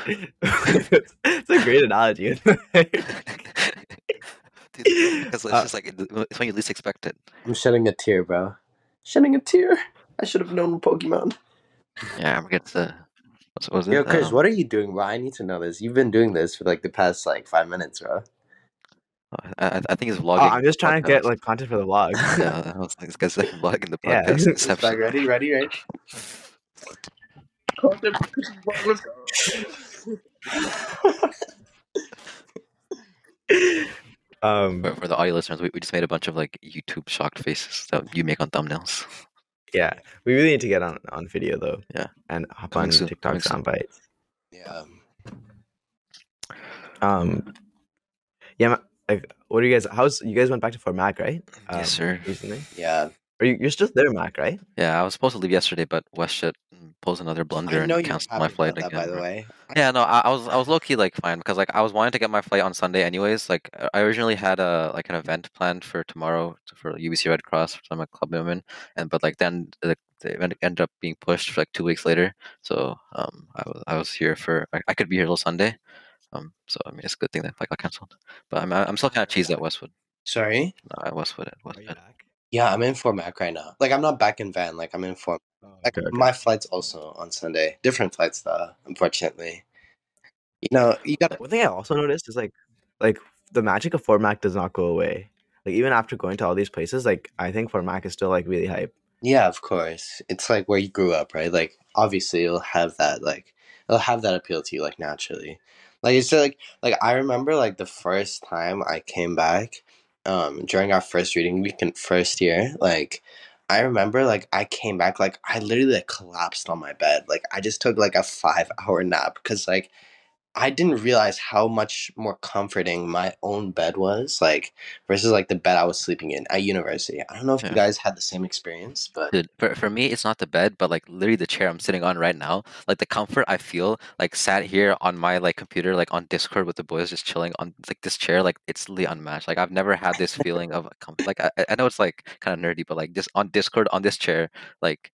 it's, it's a great analogy. Dude, because it's Uh, just like it's when you least expect it. I'm shedding a tear, bro. Shedding a tear. I should have known Pokemon. Yeah, Ammer gets the. What's, what was it? Yo, Chris, Um, what are you doing, bro? I need to know this. You've been doing this for like the past like five minutes, bro. I, I- I think he's oh, vlogging. I'm just trying to get like content for the vlog. yeah, I was like, this guy's like vlogging the Yeah. podcast. It's Inception. It's like ready, ready, ready. Um, For, for the audio listeners, we, we just made a bunch of like YouTube shocked faces that you make on thumbnails. yeah, we really need to get on on video though. Yeah. and hop Coming on soon, TikTok coming soon. soundbites. Yeah. Um, yeah, ma- like, what do you guys? How's you guys went back to Fort Mac, right? Um, yes, sir. Recently, Yeah. Are you? You're still there, Mac, right? Yeah, I was supposed to leave yesterday, but West WestJet pulls another blunder and canceled my flight that, again. by the way. Yeah, no, I, I was I was low key like fine because like I was wanting to get my flight on Sunday anyways. Like I originally had a like an event planned for tomorrow for UBC Red Cross. So I'm a club women, and but like then the, the event ended up being pushed for like two weeks later. So um I was I was here for I, I could be here till Sunday. Um so I mean it's a good thing that flight got canceled. But I'm I'm still kind of cheesed at Westwood. Sorry. No, I Westwood. Are you Westwood. back? Yeah, I'm in Fort Mac right now. Like I'm not back in Van. Like I'm in Fort. Oh, Like okay, okay. my flight's also on Sunday. Different flights though. Unfortunately. You know, you got. One thing I also noticed is like, like the magic of Fort Mac does not go away. Like even after going to all these places, like I think Fort Mac is still like really hype. Yeah, of course. It's like where you grew up, right? Like obviously it'll have that like it'll have that appeal to you like naturally. Like it's just, like like I remember like the first time I came back um during our first reading week in first year, like I remember like I came back like I literally like collapsed on my bed. Like I just took like a 5 hour nap cuz like I didn't realize how much more comforting my own bed was like versus like the bed I was sleeping in at university. I don't know if you guys had the same experience, but Dude, for, for me, it's not the bed, but like literally the chair I'm sitting on right now. Like the comfort I feel, like sat here on my like computer, like on Discord with the boys, just chilling on like this chair, like it's really unmatched. Like I've never had this feeling of comfort. Like I, I- I know it's like kind of nerdy, but like just on Discord on this chair, like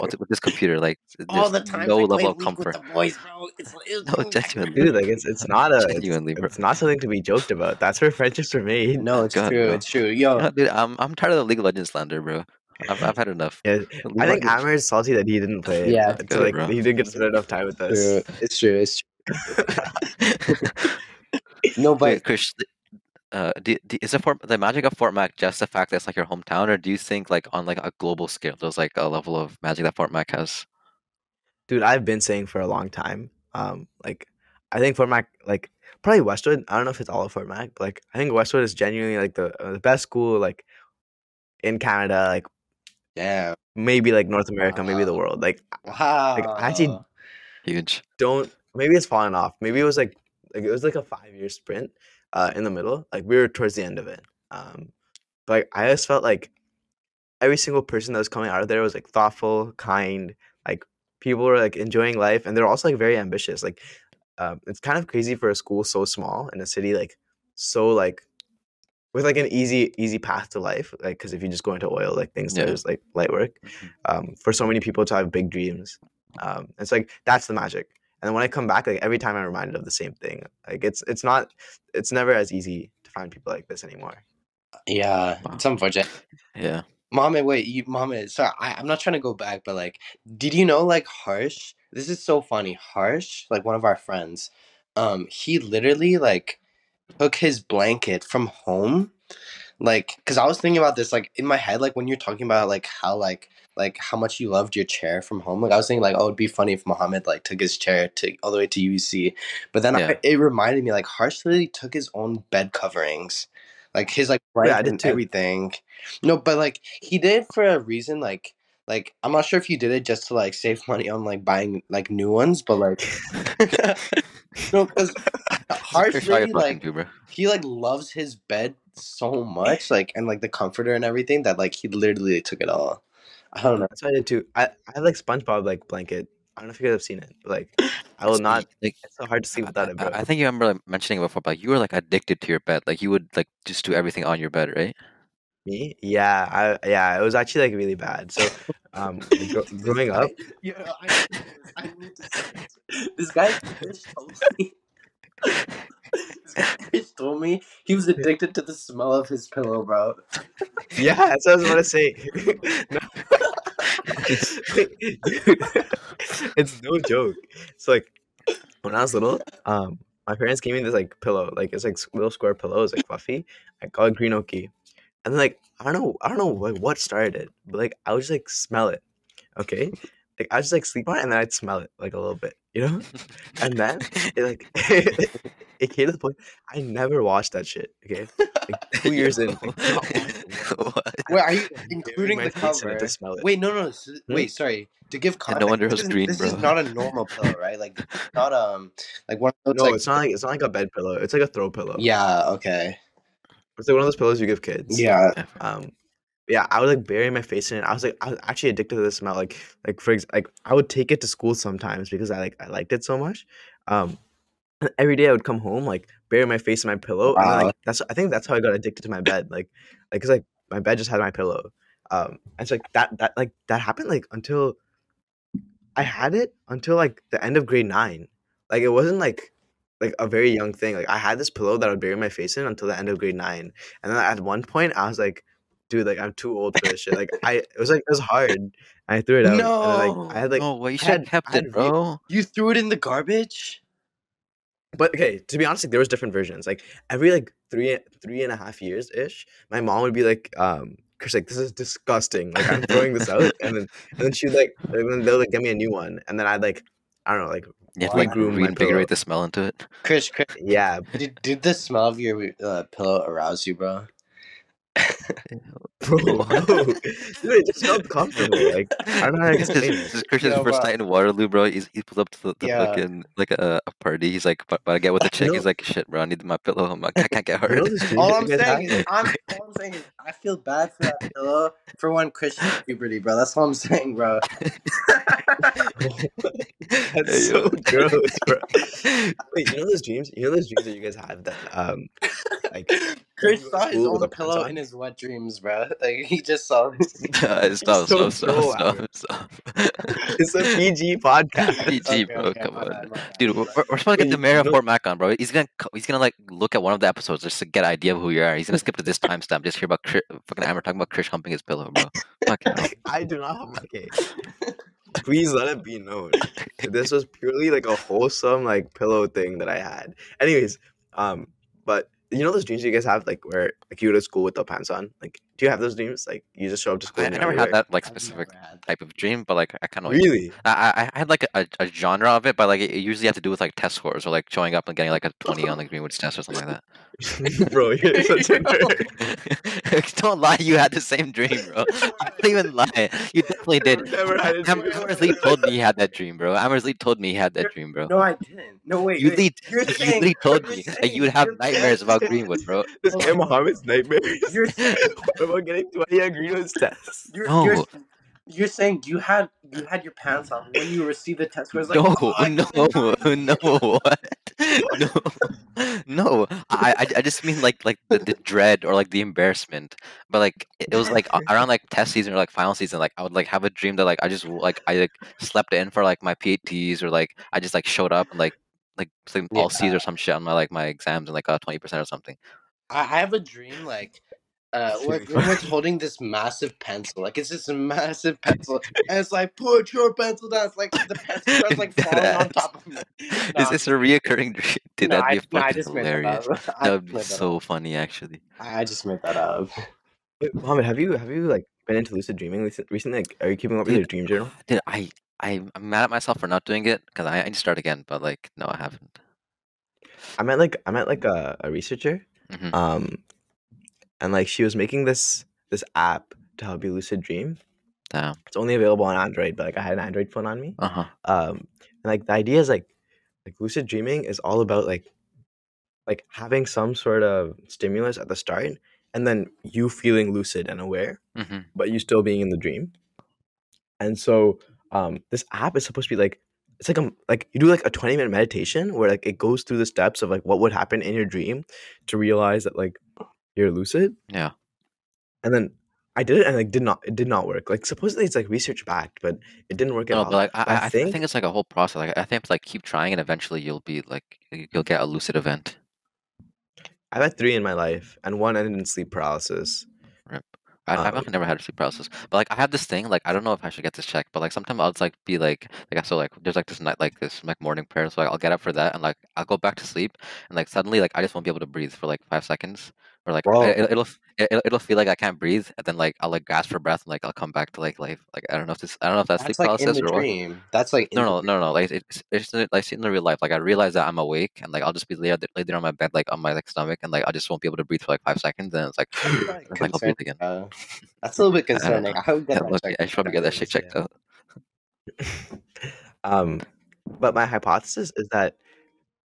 with with this computer, like all the times no I level of comfort. the boys, bro. It's, it's No, genuinely. Dude, like it's it's not a Genuinely, bro. it's not something to be joked about. That's where friendships are made. No, it's God, true. bro. It's true. Yo, what, dude, I'm I'm tired of the League of Legends slander, bro. I've I've had enough. Yeah, I think Legends- Amir is salty that he didn't play. Yeah, it's good, like bro. he didn't get to spend enough time with us. true. It's true. It's true. No, but Wait, Chris, uh, do, do, is the Fort, the magic of Fort Mac just the fact that it's like your hometown, or do you think like on like a global scale, there's like a level of magic that Fort Mac has? Dude, I've been saying for a long time. Um, like I think Fort Mac, like probably Westwood. I don't know if it's all of Fort Mac, but like I think Westwood is genuinely like the uh, the best school like in Canada, like yeah, maybe like North America, maybe the world. Like Wow. I actually- Huge. don't maybe it's fallen off. Maybe it was like like it was like a five year sprint uh in the middle. Like we were towards the end of it. Um but like I just felt like every single person that was coming out of there was like thoughtful, kind, like people were like enjoying life and they're also like very ambitious. Like um it's kind of crazy for a school so small in a city like so like with like an easy easy path to life like because if you just go into oil like things Yeah. there's like light work um, for so many people to have big dreams. Um, it's like that's the magic. And then when I come back, like every time I'm reminded of the same thing. Like it's it's not it's never as easy to find people like this anymore. Yeah, Wow. it's unfortunate. Yeah. Mohammed, wait, you, Mohammed, sorry, I, I'm not trying to go back, but like, did you know, like, Harsh? This is so funny. Harsh, like one of our friends, um, he literally like took his blanket from home, like, because I was thinking about this, like, in my head, like when you're talking about like how like like how much you loved your chair from home, like I was thinking like, oh, it'd be funny if Mohammed like took his chair to all the way to UC, but then Yeah. I, it reminded me like Harsh literally took his own bed coverings, like his like Yeah, I did and too. everything. No, but like he did it for a reason. Like, like I'm not sure if he did it just to like save money on like buying like new ones, but like no, because Harsh Chris, really like to, he like loves his bed so much, like and like the comforter and everything that like he literally took it all. I don't know. That's what I did too. I, I like SpongeBob like blanket. I don't know if you guys have seen it, but like I will not. like It's so hard to sleep without it, I, bro. I think you remember like, mentioning it before, but you were like addicted to your bed. Like you would like just do everything on your bed, right? Me? Yeah, I yeah. It was actually like really bad. So, um, gro- growing up, yeah, I this. I need to say this. This guy Fish told me. this told me he was addicted to the smell of his pillow, bro. yeah, that's what I was gonna say. Dude, it's no joke. It's like when I was little, um, my parents gave me this like pillow, like it's like little square pillows, like fluffy. I call it Green Oki. And like I don't know, I don't know like what started it, but like I would just like smell it. Okay. Like I just like sleep on it and then I'd smell it like a little bit, you know? And then it like it came to the point I never watched that shit. Okay. Like two years in, like, not watched it once. What? Wait, are you including the face cover? to smell it. Wait, no, no. s- Hmm? Wait, sorry. To give Yeah, context, no wonder it was green, this is not a normal pillow, right? Like, not um, like one of those. No, like, it's not like it's not like a bed pillow. It's like a throw pillow. Yeah. Okay. It's like one of those pillows you give kids. Yeah. Um, yeah, I would like bury my face in it. I was like, I was actually addicted to the smell. Like, like for ex- like, I would take it to school sometimes because I like I liked it so much. Um, and every day I would come home like bury my face in my pillow, and like that's I think that's how I got addicted to my bed. Like, like cause like my bed just had my pillow. Um, and so like that that like that happened like until I had it until like the end of grade nine. Like it wasn't like like a very young thing. Like I had this pillow that I would bury my face in until the end of grade nine, and then at one point I was like, "Dude, like I'm too old for this shit." Like I, it was like it was hard. And I threw it out. And then, like I had like no, well, you should have kept had it, bro. You threw it in the garbage? But okay, to be honest, like there was different versions. Like every like three three and a half years ish, my mom would be like, um, Chris, like this is disgusting. Like I'm throwing this out, and then and then she'd like, and then they'll like get me a new one, and then I'd like, I don't know, like You have to like regroom reinvigorate the smell into it. Chris, Chris Yeah, did, did the smell of your uh, pillow arouse you, bro? bro, no, dude, just felt comfortable. Like I don't know how to This explain is it. this is Christian's Yeah, first but- night in Waterloo, bro. He's, he pulls up to the, the Yeah. fucking like a, a party. He's like, but, but I get with the chick. know- He's like, shit, bro. I need my pillow. I'm like, I can't get hurt. this dream All I'm you saying have? is, I'm, all I'm saying is, I feel bad for that pillow for one Christian puberty, bro. That's all I'm saying, bro. That's Hey, so gross, bro. Wait, you know those dreams? You know those dreams that you guys have that um like Chris you go to saw his school with own a pillow on? in his wet dreams, bro. Like he just saw. stop, stop, so stop, stop, Aaron. stop. it's a PG podcast. PG, Okay, bro. okay, come on. bad. Dude, we're, we're supposed to get the mayor of Fort Mac on, bro. He's gonna he's gonna like look at one of the episodes just to get an idea of who you are. He's gonna skip to this timestamp, just hear about Chris, fucking Ammer talking about Chris humping his pillow, bro. Fucking. I do not have okay. Please let it be known. This was purely like a wholesome like pillow thing that I had. Anyways, um, but you know those dreams you guys have like where like you go to school with the pants on? Like, do you have those dreams? Like you just show up to school. I, I never had underwear? that like specific type of dream, but like I kind of Really? I, I I had like a, a genre of it, but like it, it usually had to do with like test scores or like showing up and getting like a twenty on the Greenwoods test or something like that. Bro, you're such a nerd. Don't lie, you had the same dream, bro. You don't even lie. You definitely did. I've never had a dream. Hammersley told me he had that dream, bro. Hammersley told me he had that dream, bro. No, I didn't. No, wait. You wait. lead, You're saying- literally told you're me that you would have nightmares about Greenwood, bro. This oh. guy Muhammad's nightmares. You're what about getting 20 on Greenwood's test? You're, No. you're, you're saying you had you had your pants on when you received the test scores. Like, No, "Oh, no, no, what? No, no. I, I, I just mean like, like the, the dread or like the embarrassment. But like, it was like around like test season or like final season. Like, I would like have a dream that like I just like I like slept in for like my PATs or like I just like showed up and like like like all C's or some shit on my like my exams and like got twenty percent or something. I, I have a dream like. Uh, where Greenwood's holding this massive pencil, like it's this massive pencil, and it's like put your pencil down. It's like the pencil starts like falling on top of me. Is this a reoccurring dream? Dude, no, that'd I, be no, fucking that hilarious. up. That would be so up. funny, actually. I just made that up. Wait, Muhammad, have you have you like been into lucid dreaming recent- recently? Like, are you keeping up with your dream journal? Dude, I, I I'm mad at myself for not doing it because I, I need to start again. But like, no, I haven't. I met like I met like a, a researcher, Mhm. um, and like she was making this this app to help you lucid dream. Damn. It's only available on Android, but like I had an Android phone on me. Uh huh. Um, and like the idea is like like lucid dreaming is all about like like having some sort of stimulus at the start, and then you feeling lucid and aware. hmm but you still being in the dream. And so um this app is supposed to be like it's like a like you do like a 20 minute meditation where like it goes through the steps of like what would happen in your dream to realize that like you're lucid. Yeah. And then I did it and like did not it did not work. Like supposedly it's like research backed, but it didn't work at No, all. but like I, But I, I think, it's like a whole process. Like I think it's like keep trying and eventually you'll be like you'll get a lucid event. I've had three in my life and one ended in sleep paralysis. Rip. I, I've Um, never had a sleep paralysis, but like I have this thing. Like I don't know if I should get this checked, but like sometimes I'll just, like be like like so like there's like this night like this like morning prayer. So like, I'll get up for that and like I'll go back to sleep and like suddenly like I just won't be able to breathe for like five seconds. Or like Whoa. it, it'll it, it'll it'll feel like I can't breathe and then like I'll like gasp for breath and like I'll come back to like life. Like I don't know if this I don't know if that's, That's sleep like in paralysis the or what. dream. That's like No, no, no, no. Like it's it's in- like in the real life. Like I realize that I'm awake and like I'll just be laid, laid there on my bed, like on my like stomach, and like I just won't be able to breathe for like five seconds. And it's like, like I'll breathe again. uh, that's a little bit concerning. I get Yeah, look, I should probably get that shit checked yeah. out. um but my hypothesis is that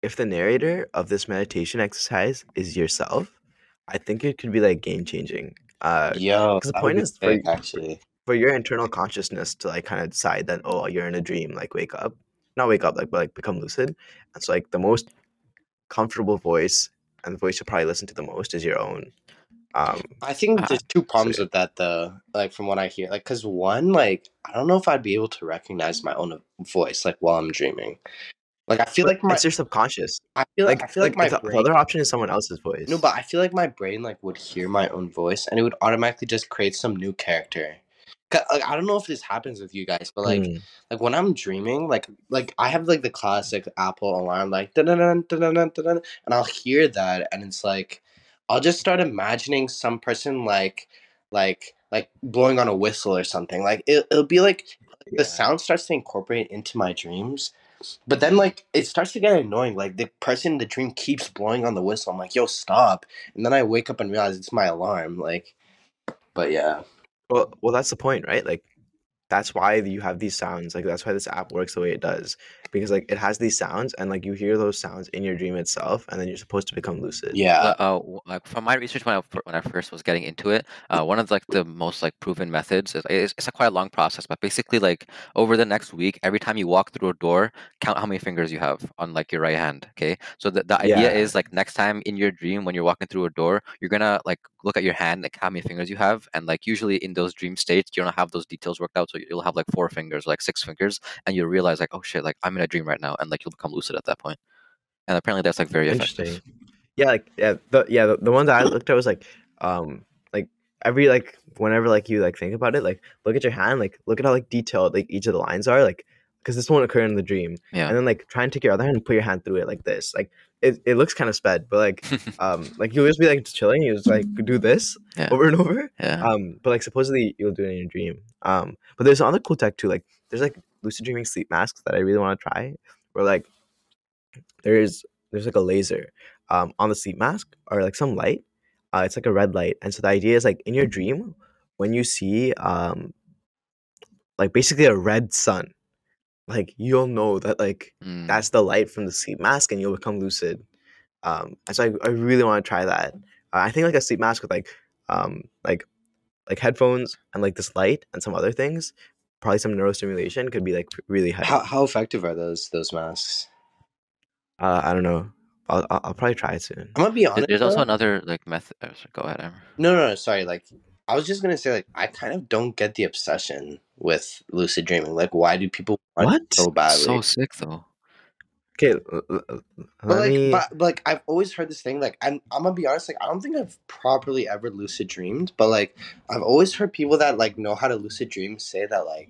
if the narrator of this meditation exercise is yourself, I think it could be like game changing. Uh 'Cause the point is for- sick, actually. for your internal consciousness to like kind of decide that oh you're in a dream like wake up not wake up like but like become lucid and so like the most comfortable voice and the voice you probably listen to the most is your own um I think Uh, there's two problems so- with that though. Like from what I hear, like because one, like I don't know if I'd be able to recognize my own voice like while I'm dreaming. Like I feel But like my it's your subconscious. I feel like, Like I feel like, like my the, the other option is someone else's voice. No, but I feel like my brain like would hear my own voice and it would automatically just create some new character. Like I don't know if this happens with you guys, but like Hmm. like when I'm dreaming, like like I have like the classic Apple alarm, like dun dun dun dun dun dun, and I'll hear that, and it's like I'll just start imagining some person like like like blowing on a whistle or something. Like it, it'll be like Yeah. the sound starts to incorporate into my dreams. But then, like, it starts to get annoying. Like, the person in the dream keeps blowing on the whistle. I'm like, yo, stop. And then I wake up and realize it's my alarm. Like, but yeah. Well, well, that's the point, right? Like, that's why you have these sounds. Like, that's why this app works the way it does, because like it has these sounds, and like you hear those sounds in your dream itself, and then you're supposed to become lucid. Yeah. Uh, uh, like from my research when I when I first was getting into it, uh, one of like the most like proven methods is it's, it's a quite a long process, but basically like over the next week, every time you walk through a door, count how many fingers you have on like your right hand. Okay, so the the idea Yeah. is like next time in your dream when you're walking through a door, you're gonna like look at your hand like how many fingers you have, and like usually in those dream states, you don't have those details worked out, so you'll have like four fingers, like six fingers, and you'll realize like oh shit, like I'm in a dream right now, and like you'll become lucid at that point. And apparently that's like very effective. Interesting. Yeah, like yeah, the yeah the, the one that I looked at was like um like every like whenever like you like think about it, like look at your hand, like look at how like detailed like each of the lines are, like because this won't occur in the dream, Yeah. and then like try and take your other hand and put your hand through it like this, like it, it looks kind of sped, but like um like you'll just be like chilling, you just like do this Yeah. over and over, yeah. um but like supposedly you'll do it in your dream um but there's other cool tech too like there's like lucid dreaming sleep masks that i really want to try where like there's there's like a laser um on the sleep mask or like some light uh it's like a red light and so the idea is like in your dream when you see um like basically a red sun like you'll know that like Mm. that's the light from the sleep mask and you'll become lucid um and so i, I really want to try that uh, i think like a sleep mask with like um like like headphones and like this light and some other things probably some neurostimulation could be like really high How, how effective are those those masks? uh i don't know i'll, I'll, I'll probably try it soon I'm gonna be There- honest. There's also another like method. oh, Go ahead, Ammer. No, no, no. Sorry. Like, I was just gonna say, like, I kind of don't get the obsession with lucid dreaming. Like, why do people want What? it so badly? So sick though. okay But like, me but, but, like, I've always heard this thing. Like, I'm, I'm gonna be honest. Like, I don't think I've properly ever lucid dreamed. But like, I've always heard people that like know how to lucid dream say that like,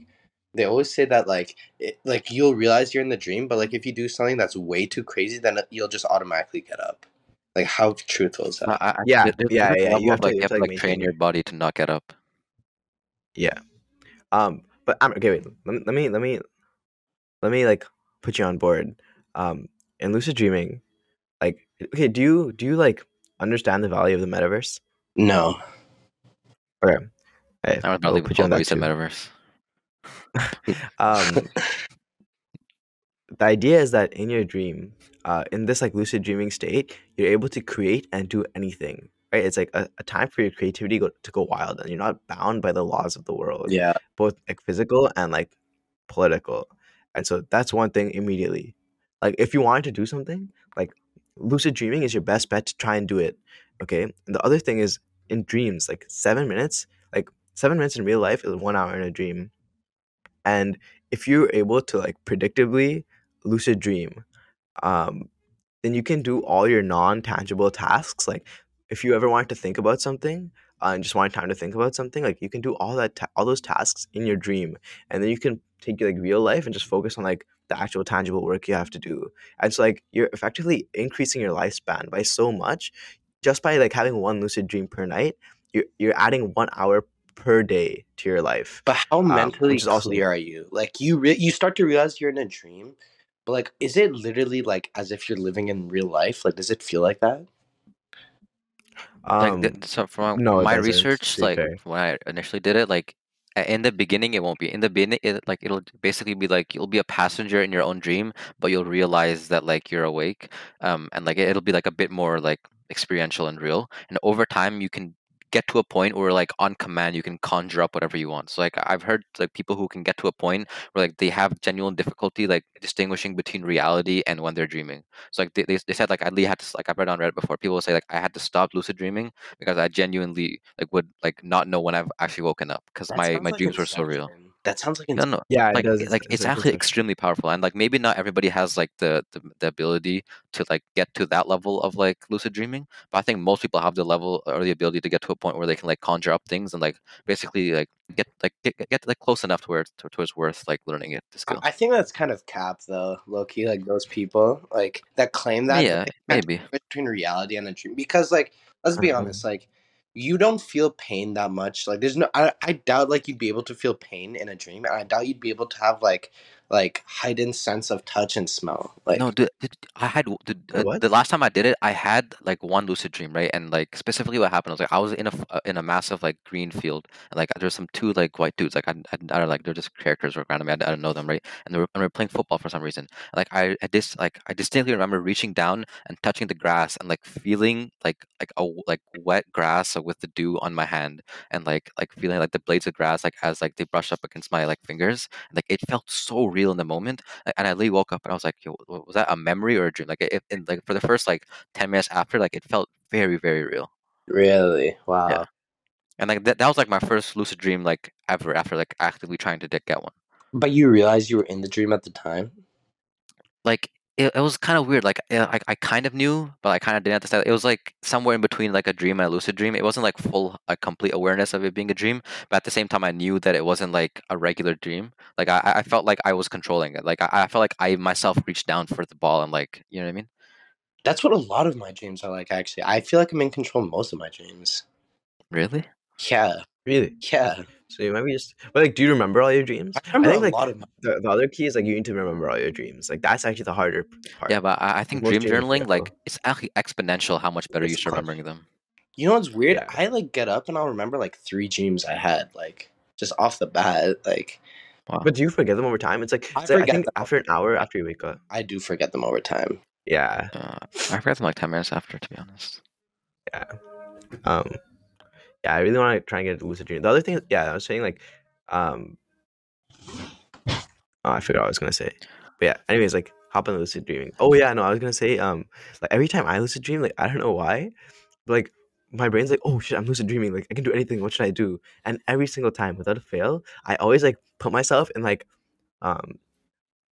they always say that like, it, like you'll realize you're in the dream. But like, if you do something that's way too crazy, then you'll just automatically get up. Like, how truthful is that? I, I, Yeah, there- there's yeah, yeah, you have to- like, you you have have to, to like, like train your body to not get up. yeah um but I'm okay wait let me let me let me let me like put you on board um in lucid dreaming like okay do you do you like understand the value of the metaverse no. okay hey, I would I'll probably put you on although that you said metaverse. um the idea is that in your dream uh in this like lucid dreaming state you're able to create and do anything right? It's like a, a time for your creativity go, to go wild and you're not bound by the laws of the world yeah. both like physical and like political. And so that's one thing immediately. Like if you wanted to do something like lucid dreaming is your best bet to try and do it okay? And the other thing is in dreams like seven minutes like seven minutes in real life is one hour in a dream. And if you're able to like predictably lucid dream um then you can do all your non-tangible tasks like if you ever wanted to think about something uh, and just wanted time to think about something like you can do all that ta- all those tasks in your dream and then you can take like real life and just focus on like the actual tangible work you have to do and so like you're effectively increasing your lifespan by so much just by like having one lucid dream per night you're, you're adding one hour per day to your life But how Um, mentally which is also- are you? Like you re- you start to realize you're in a dream, but like is it literally like as if you're living in real life? Like does it feel like that? like um th- so from no, my research like fair. when i initially did it like in the beginning it won't be in the beginning it, like it'll basically be like you'll be a passenger in your own dream but you'll realize that like you're awake um and like it- it'll be like a bit more like experiential and real and over time you can get to a point where like on command you can conjure up whatever you want so like i've heard like people who can get to a point where like they have genuine difficulty like distinguishing between reality and when they're dreaming so like they, they, they said like I had to like I've read on Reddit before. People say like I had to stop lucid dreaming because I genuinely like would like not know when I've actually woken up because my my like dreams were so real. That sounds like No, insane. no, Yeah, it like does. like it's like actually extremely powerful, and like maybe not everybody has like the, the the ability to like get to that level of like lucid dreaming, but I think most people have the level or the ability to get to a point where they can like conjure up things and like basically like get like get, get, like close enough to where it's, to, to it's worth like learning it the skill. I think that's kind of cap though, low key. Like those people like that claim that. Yeah, maybe. between reality and a dream because like let's be Uh-huh. honest, like you don't feel pain that much. Like there's no, I, I doubt like you'd be able to feel pain in a dream, and I doubt you'd be able to have like like heightened sense of touch and smell. Like no, dude, dude, I had dude, uh, the last time I did it, I had like one lucid dream, right? And like specifically, what happened was like I was in a uh, in a massive like green field, and like there's some two like white dudes, like I, I, I don't know, like they're just characters around me. I, I don't know them, right? And they were, and we were playing football for some reason. Like I, I dis like I distinctly remember reaching down and touching the grass and like feeling like like a like wet grass with the dew on my hand, and like like feeling like the blades of grass like as like they brushed up against my like fingers, and, like it felt so real in the moment and I literally woke up and I was like, Yo, was that a memory or a dream? Like, it, and like for the first like ten minutes after, like it felt very, very real. really, wow. And like that, that was like my first lucid dream like ever after like actively trying to get one. But you realized you were in the dream at the time. Like it, it was kind of weird. Like I, I kind of knew, but I kind of didn't at the start. It was like somewhere in between like a dream and a lucid dream. It wasn't like full, a complete awareness of it being a dream, but at the same time, I knew that it wasn't like a regular dream. Like I, I felt like I was controlling it. Like I, I felt like I myself reached down for the ball and like you know what I mean. That's what a lot of my dreams are like. Actually, I feel like I'm in control most of my dreams. Really? Yeah, Really? yeah. So you might be just. But like, do you remember all your dreams? I remember think a like lot of my. the, the other key is like you need to remember all your dreams. Like that's actually the harder part. Yeah, but I, I think most dream dreams journaling, like it's actually exponential how much better you start con- remembering them. You know what's weird? Yeah. I like get up and I'll remember like three dreams I had, like just off the bat. Like Wow. But do you forget them over time? It's like, I it's like, I think them. after an hour after you wake up. I do forget them over time. Yeah. Uh, I forget them like ten minutes after, to be honest. Yeah. Um. Yeah, I really want to try and get a lucid dream. The other thing, yeah, I was saying like, um. Oh, I forgot what I was gonna say. But yeah, anyways, like hop on lucid dreaming. Oh yeah, no, I was gonna say um, like every time I lucid dream, like I don't know why, but, like my brain's like, oh shit, I'm lucid dreaming. Like I can do anything. What should I do? And every single time, without a fail, I always like put myself in like, um,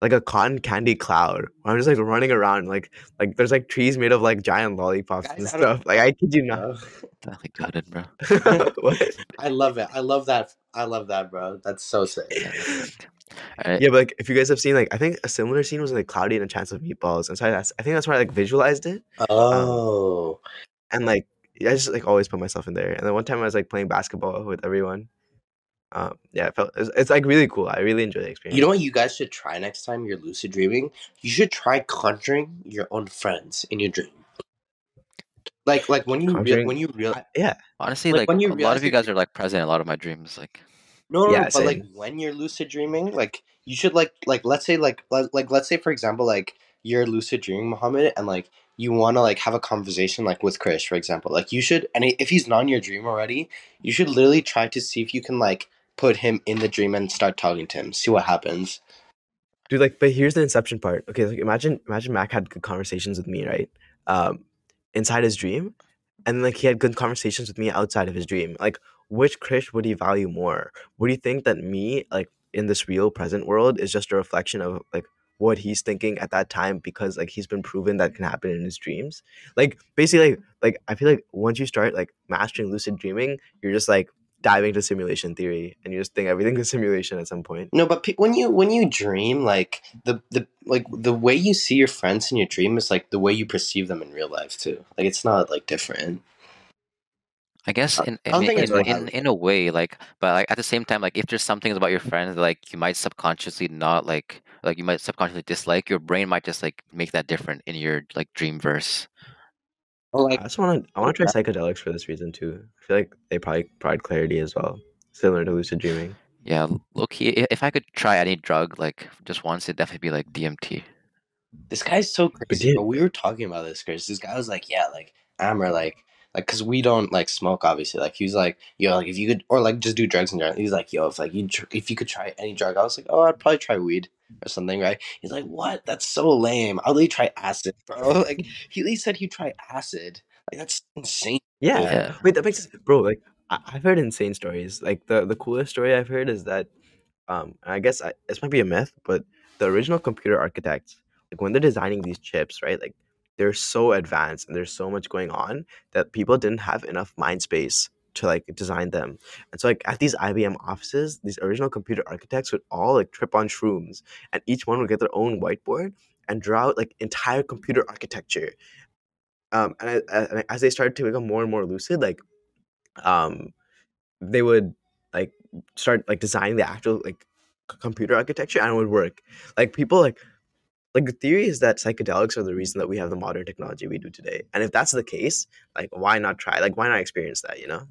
like a cotton candy cloud. Where I'm just like running around, like like there's like trees made of like giant lollipops Guys, and stuff. Like I kid you not. Bro. Definitely gutted, bro. What? I love it. I love that. I love that, bro. That's so sick. Yeah, that's sick. Alright, Yeah, but like if you guys have seen like I think a similar scene was like Cloudy and a Chance of Meatballs, and so that's I think that's where I like visualized it, um, Oh, and like I just like always put myself in there. And then one time I was like playing basketball with everyone. Um, yeah, it felt it's, it's like really cool. I really enjoy the experience. you know what you guys should try next time you're lucid dreaming? You should try conjuring your own friends in your dream. Like, like when you rea- when you real yeah, honestly, Like, like, when you a lot of you guys are like present in a lot of my dreams. Like, No, no, Yeah, no, but like when you're lucid dreaming, like you should like like let's say like like let's say for example like you're lucid dreaming Muhammad and like you want to like have a conversation like with Chris for example like you should and if he's not in your dream already you should literally try to see if you can like put him in the dream and start talking to him see what happens dude. Like, but here's the inception part. Okay, like imagine imagine Mac had good conversations with me, right? Um, inside his dream, and like he had good conversations with me outside of his dream. Like, which Krish would he value more? Would he think that me, like in this real present world, is just a reflection of like what he's thinking at that time because like he's been proven that can happen in his dreams? Like basically, like, like I feel like once you start like mastering lucid dreaming, you're just like diving into simulation theory, and you just think everything is simulation at some point. no but pe- when you when you dream like the the like the way you see your friends in your dream is like the way you perceive them in real life too like it's not like different I guess in I don't in in, in, in a way, like, but like at the same time, like if there's something about your friends, like you might subconsciously not like, like you might subconsciously dislike, your brain might just like make that different in your like dream verse. Or, I just want to. I want to try psychedelics for this reason too. I feel like they probably provide clarity as well, similar to lucid dreaming. Yeah, low key, if I could try any drug like just once, it'd definitely be like DMT. This guy's so crazy. But we were talking about this, Chris. This guy was like, "Yeah, like Ammer, like, like, cause we don't like smoke, obviously. Like, he was like, yo, like if you could, or like just do drugs in general. He's like, yo, if like you, tr- if you could try any drug, I was like, oh, I'd probably try weed or something, right? He's like, what? That's so lame. I'll really try acid, bro. Like, he, he said he'd try acid. Like, that's insane. Yeah. Yeah. Wait, that makes sense, bro. Like I- I've heard insane stories. Like the the coolest story I've heard is that um, I guess I, this might be a myth, but the original computer architects, like when they're designing these chips, right? Like they're so advanced and there's so much going on that people didn't have enough mind space to like design them. And so like at these IBM offices, these original computer architects would all like trip on shrooms and each one would get their own whiteboard and draw out like entire computer architecture. Um, and, I, and as they started to become more and more lucid, like um, they would like start like designing the actual like computer architecture and it would work. Like people like like the theory is that psychedelics are the reason that we have the modern technology we do today. And if that's the case, like why not try? Like why not experience that? You know?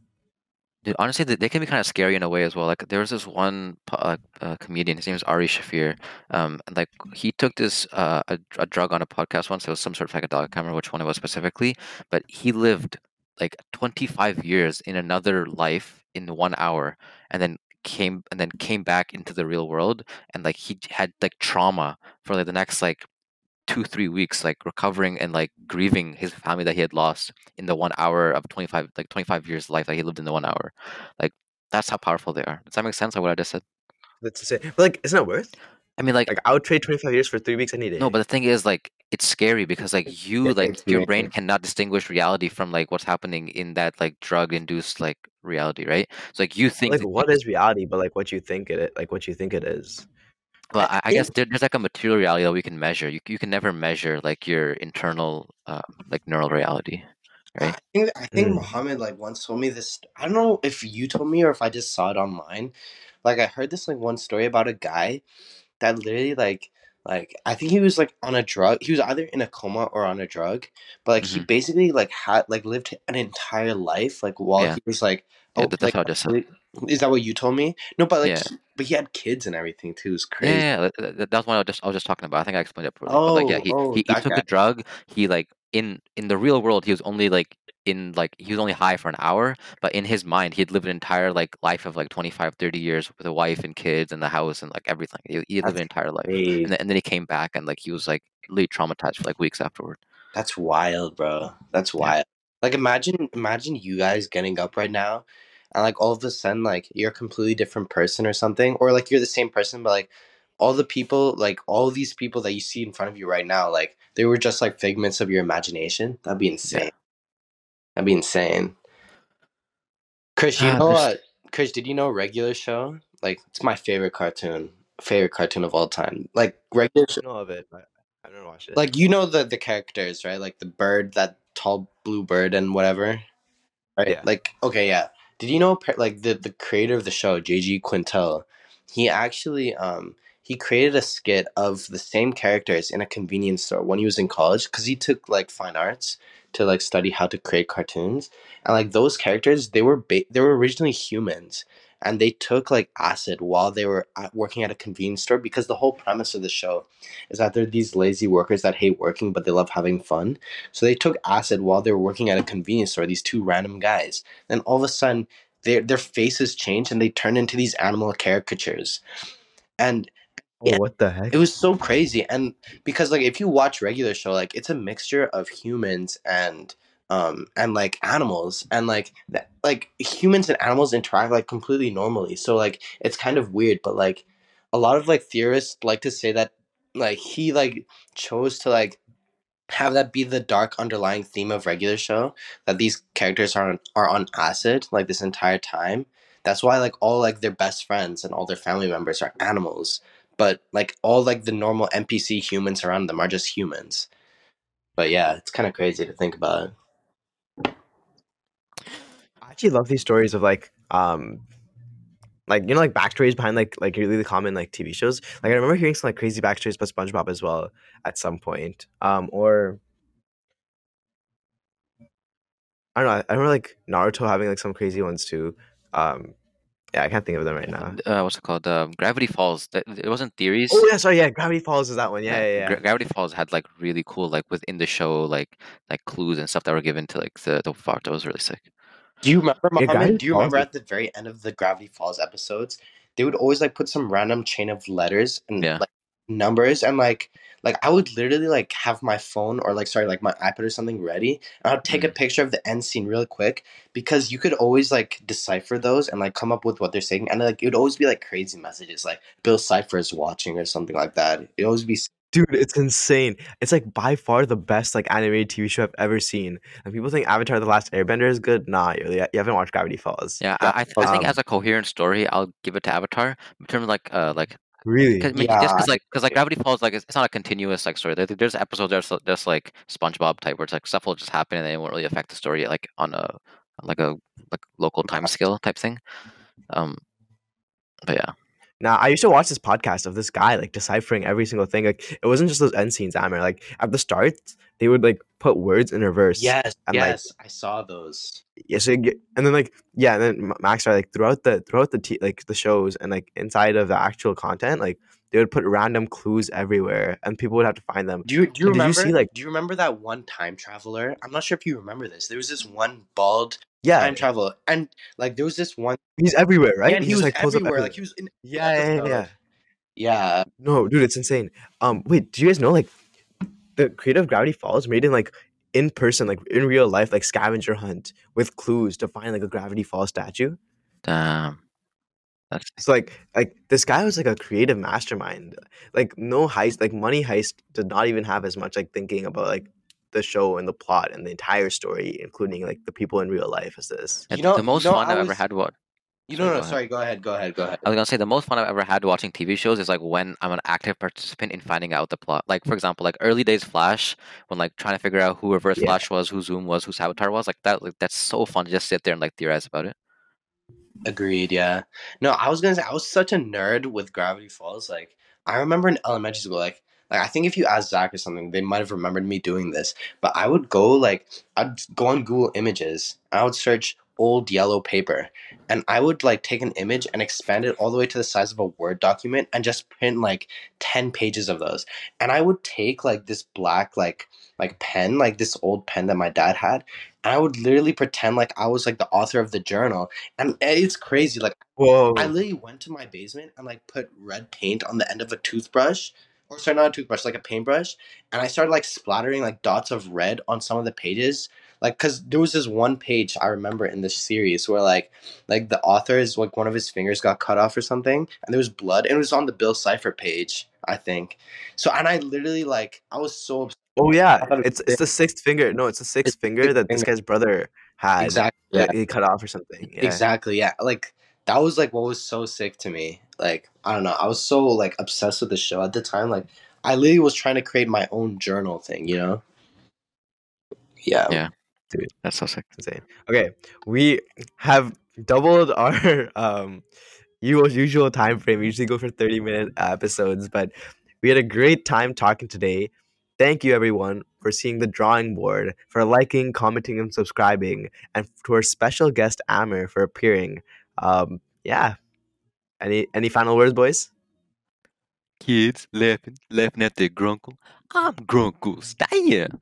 Dude, honestly, they, can be kind of scary in a way as well. Like there was this one uh, uh, comedian, his name is Ari Shaffir. Um, and like he took this uh, a, a drug on a podcast once. It was some sort of psychedelic. I can't remember which one it was specifically, but he lived like 25 years in another life in one hour, and then came and then came back into the real world, and like he had like trauma for like the next like two three weeks like recovering and like grieving his family that he had lost in the one hour of 25 like 25 years life that he lived in the one hour like that's how powerful they are does that make sense like what i just said That's to say, but like, isn't it worth? i mean like Like, I would trade twenty five years for three weeks any day. no but the thing is like it's scary because like you Yeah, like your brain cannot distinguish reality from like what's happening in that like drug induced like reality right so like you think like, that- what is reality? But like, what you think it, like, what you think it is. Well, I I, I guess there, there's like a material reality that we can measure. You you can never measure like your internal um, like neural reality, right? I think I think Mm. Muhammad like once told me this. I don't know if you told me or if I just saw it online. Like I heard this like one story about a guy that literally like like I think he was like on a drug. He was either in a coma or on a drug. But like he Mhm. basically like had like lived an entire life like while Yeah. he was like oh that- that's like what I just said. really- is that what you told me? No, but like Yeah. he- but he had kids and everything too. It's crazy. yeah, yeah, that- that- that's what I was just I was just talking about. I think I explained it poorly. But like, yeah, Oh, he, oh, he, he that took guy. a drug. He like in in the real world, he was only like in like he was only high for an hour, but in his mind, he'd lived an entire like life of like 25, 30 years with a wife and kids and the house and like everything. He, he lived That's an entire life, crazy. and then, and then he came back and like he was like really traumatized for like weeks afterward. That's wild, bro. That's Yeah. wild. Like imagine imagine you guys getting up right now and like all of a sudden like you're a completely different person or something or like you're the same person but like all the people like all these people that you see in front of you right now like they were just like figments of your imagination. That'd be insane. That'd be insane. Chris, you Ah, know what? Chris, did you know regular show? Like it's my favorite cartoon. Favorite cartoon of all time. Like regular show I know of it, but I never watched it. like you know the the characters right like the bird that tall blue bird and whatever right Yeah. like okay yeah did you know like the the creator of the show jg quintel he actually um he created a skit of the same characters in a convenience store when he was in college because he took like fine arts to like study how to create cartoons. And like those characters they were ba- they were originally humans and they took like acid while they were at, working at a convenience store because the whole premise of the show is that they're these lazy workers that hate working but they love having fun. So they took acid while they were working at a convenience store, these two random guys. Then all of a sudden their their faces change and they turn into these animal caricatures. And oh, yeah. what the heck? it was so crazy. And because like if you watch regular show, like it's a mixture of humans and um and like animals and like that like humans and animals interact like completely normally. So like it's kind of weird, but like a lot of like theorists like to say that like he like chose to like have that be the dark underlying theme of regular show that these characters are on, are on acid like this entire time. That's why like all like their best friends and all their family members are animals but like all like the normal npc humans around them are just humans. But yeah it's kind of crazy to think about actually love these stories of like um like you know like backstories behind like like really the common like TV shows. Like I remember hearing some like crazy backstories about SpongeBob as well at some point. Um or I don't know. I remember like Naruto having like some crazy ones too. Um yeah, I can't think of them right now. Uh, what's it called? Um, Gravity Falls. It wasn't theories. Oh yeah, sorry, yeah, Gravity Falls is that one. Yeah, yeah, yeah. Gra- Gravity Falls had like really cool like within the show like like clues and stuff that were given to like the the part that was really sick. Do you remember Yeah, Muhammad? Gravity do you remember Falls- at the very end of the gravity falls episodes they would always like put some random chain of letters and Yeah. like numbers and like like I would literally like have my phone or like sorry like my iPad or something ready and I'd take a Mm. picture of the end scene real quick because you could always like decipher those and like come up with what they're saying and like it would always be like crazy messages like Bill Cipher is watching or something like that. It would always be Dude, it's insane. It's like by far the best like animated TV show I've ever seen. And people think Avatar: The Last Airbender is good. Nah, you, you haven't watched Gravity Falls. Yeah, I, I, th- I think Um, as a coherent story, I'll give it to Avatar. In terms of like uh like Really? Cause, I mean, Yeah, just because like because like Gravity Falls like it's, it's not a continuous like story. There, there's episodes that are just like SpongeBob type where it's like stuff will just happen and they won't really affect the story like on a like a like local time scale type thing. Um, but yeah, Now, I used to watch this podcast of this guy like deciphering every single thing. Like, it wasn't just those end scenes, Ammer. Like, at the start, they would like put words in reverse. Yes, and, like- yes, I saw those. Yeah, so and then like yeah, and then Max are like throughout the throughout the t- like the shows and like inside of the actual content, like they would put random clues everywhere, and people would have to find them. Do you do you And did you see, like- do you remember that one time traveler? I'm not sure if you remember this. There was this one bald Yeah, time traveler, and like there was this one. he's everywhere, right? Yeah, and he, just, was like, pulls up everywhere. Like he was in. yeah, yeah, yeah, yeah. Yeah. No, dude, it's insane. Um, wait, do you guys know like the creative Gravity Falls made in like in person, like in real life, like scavenger hunt with clues to find like a Gravity Falls statue? damn, that's So like like this guy was like a creative mastermind. Like no heist, like Money Heist did not even have as much like thinking about like the show and the plot and the entire story, including like the people in real life as this. You know- the most you know, fun I I've ever had. What You Sorry, know, go no, ahead. sorry. Go ahead. Go ahead. Go ahead. I was gonna say the most fun I've ever had watching TV shows is like when I'm an active participant in finding out the plot. Like for example, like early days Flash, when like trying to figure out who Reverse Yeah. Flash was, who Zoom was, who Savitar was, like that. Like that's so fun to just sit there and like theorize about it. Agreed. Yeah. No, I was gonna say I was such a nerd with Gravity Falls. Like I remember in elementary school, like like I think if you asked Zach or something, they might have remembered me doing this. But I would go like I'd go on Google Images. I would search old yellow paper, and I would like take an image and expand it all the way to the size of a Word document and just print like ten pages of those. And I would take like this black like like pen, like this old pen that my dad had, and I would literally pretend like I was like the author of the journal and it's crazy. Like Whoa. I literally went to my basement and like put red paint on the end of a toothbrush, or sorry, not a toothbrush, like a paintbrush, and I started like splattering like dots of red on some of the pages. Like, cause there was this one page I remember in this series where like, like the author's like one of his fingers got cut off or something, and there was blood, and it was on the Bill Cipher page, I think. So, and I literally like, I was so obs- oh yeah. I thought it It's it's the sixth finger. No, it's the sixth It's finger sixth that this guy's brother had. exactly, yeah, he cut off or something. Yeah. Exactly, yeah. Like that was like what was so sick to me. Like I don't know, I was so like obsessed with the show at the time. Like I literally was trying to create my own journal thing, you know? Yeah. Yeah. That's so sick. insane. Okay, we have doubled our um usual usual time frame. We usually go for thirty minute episodes, but we had a great time talking today. Thank you everyone for seeing the drawing board, for liking, commenting, and subscribing, and to our special guest Ammer for appearing. Um, yeah. Any any final words, boys? Kids laughing, laughing at their grunkle. I'm Grunkle Steyer.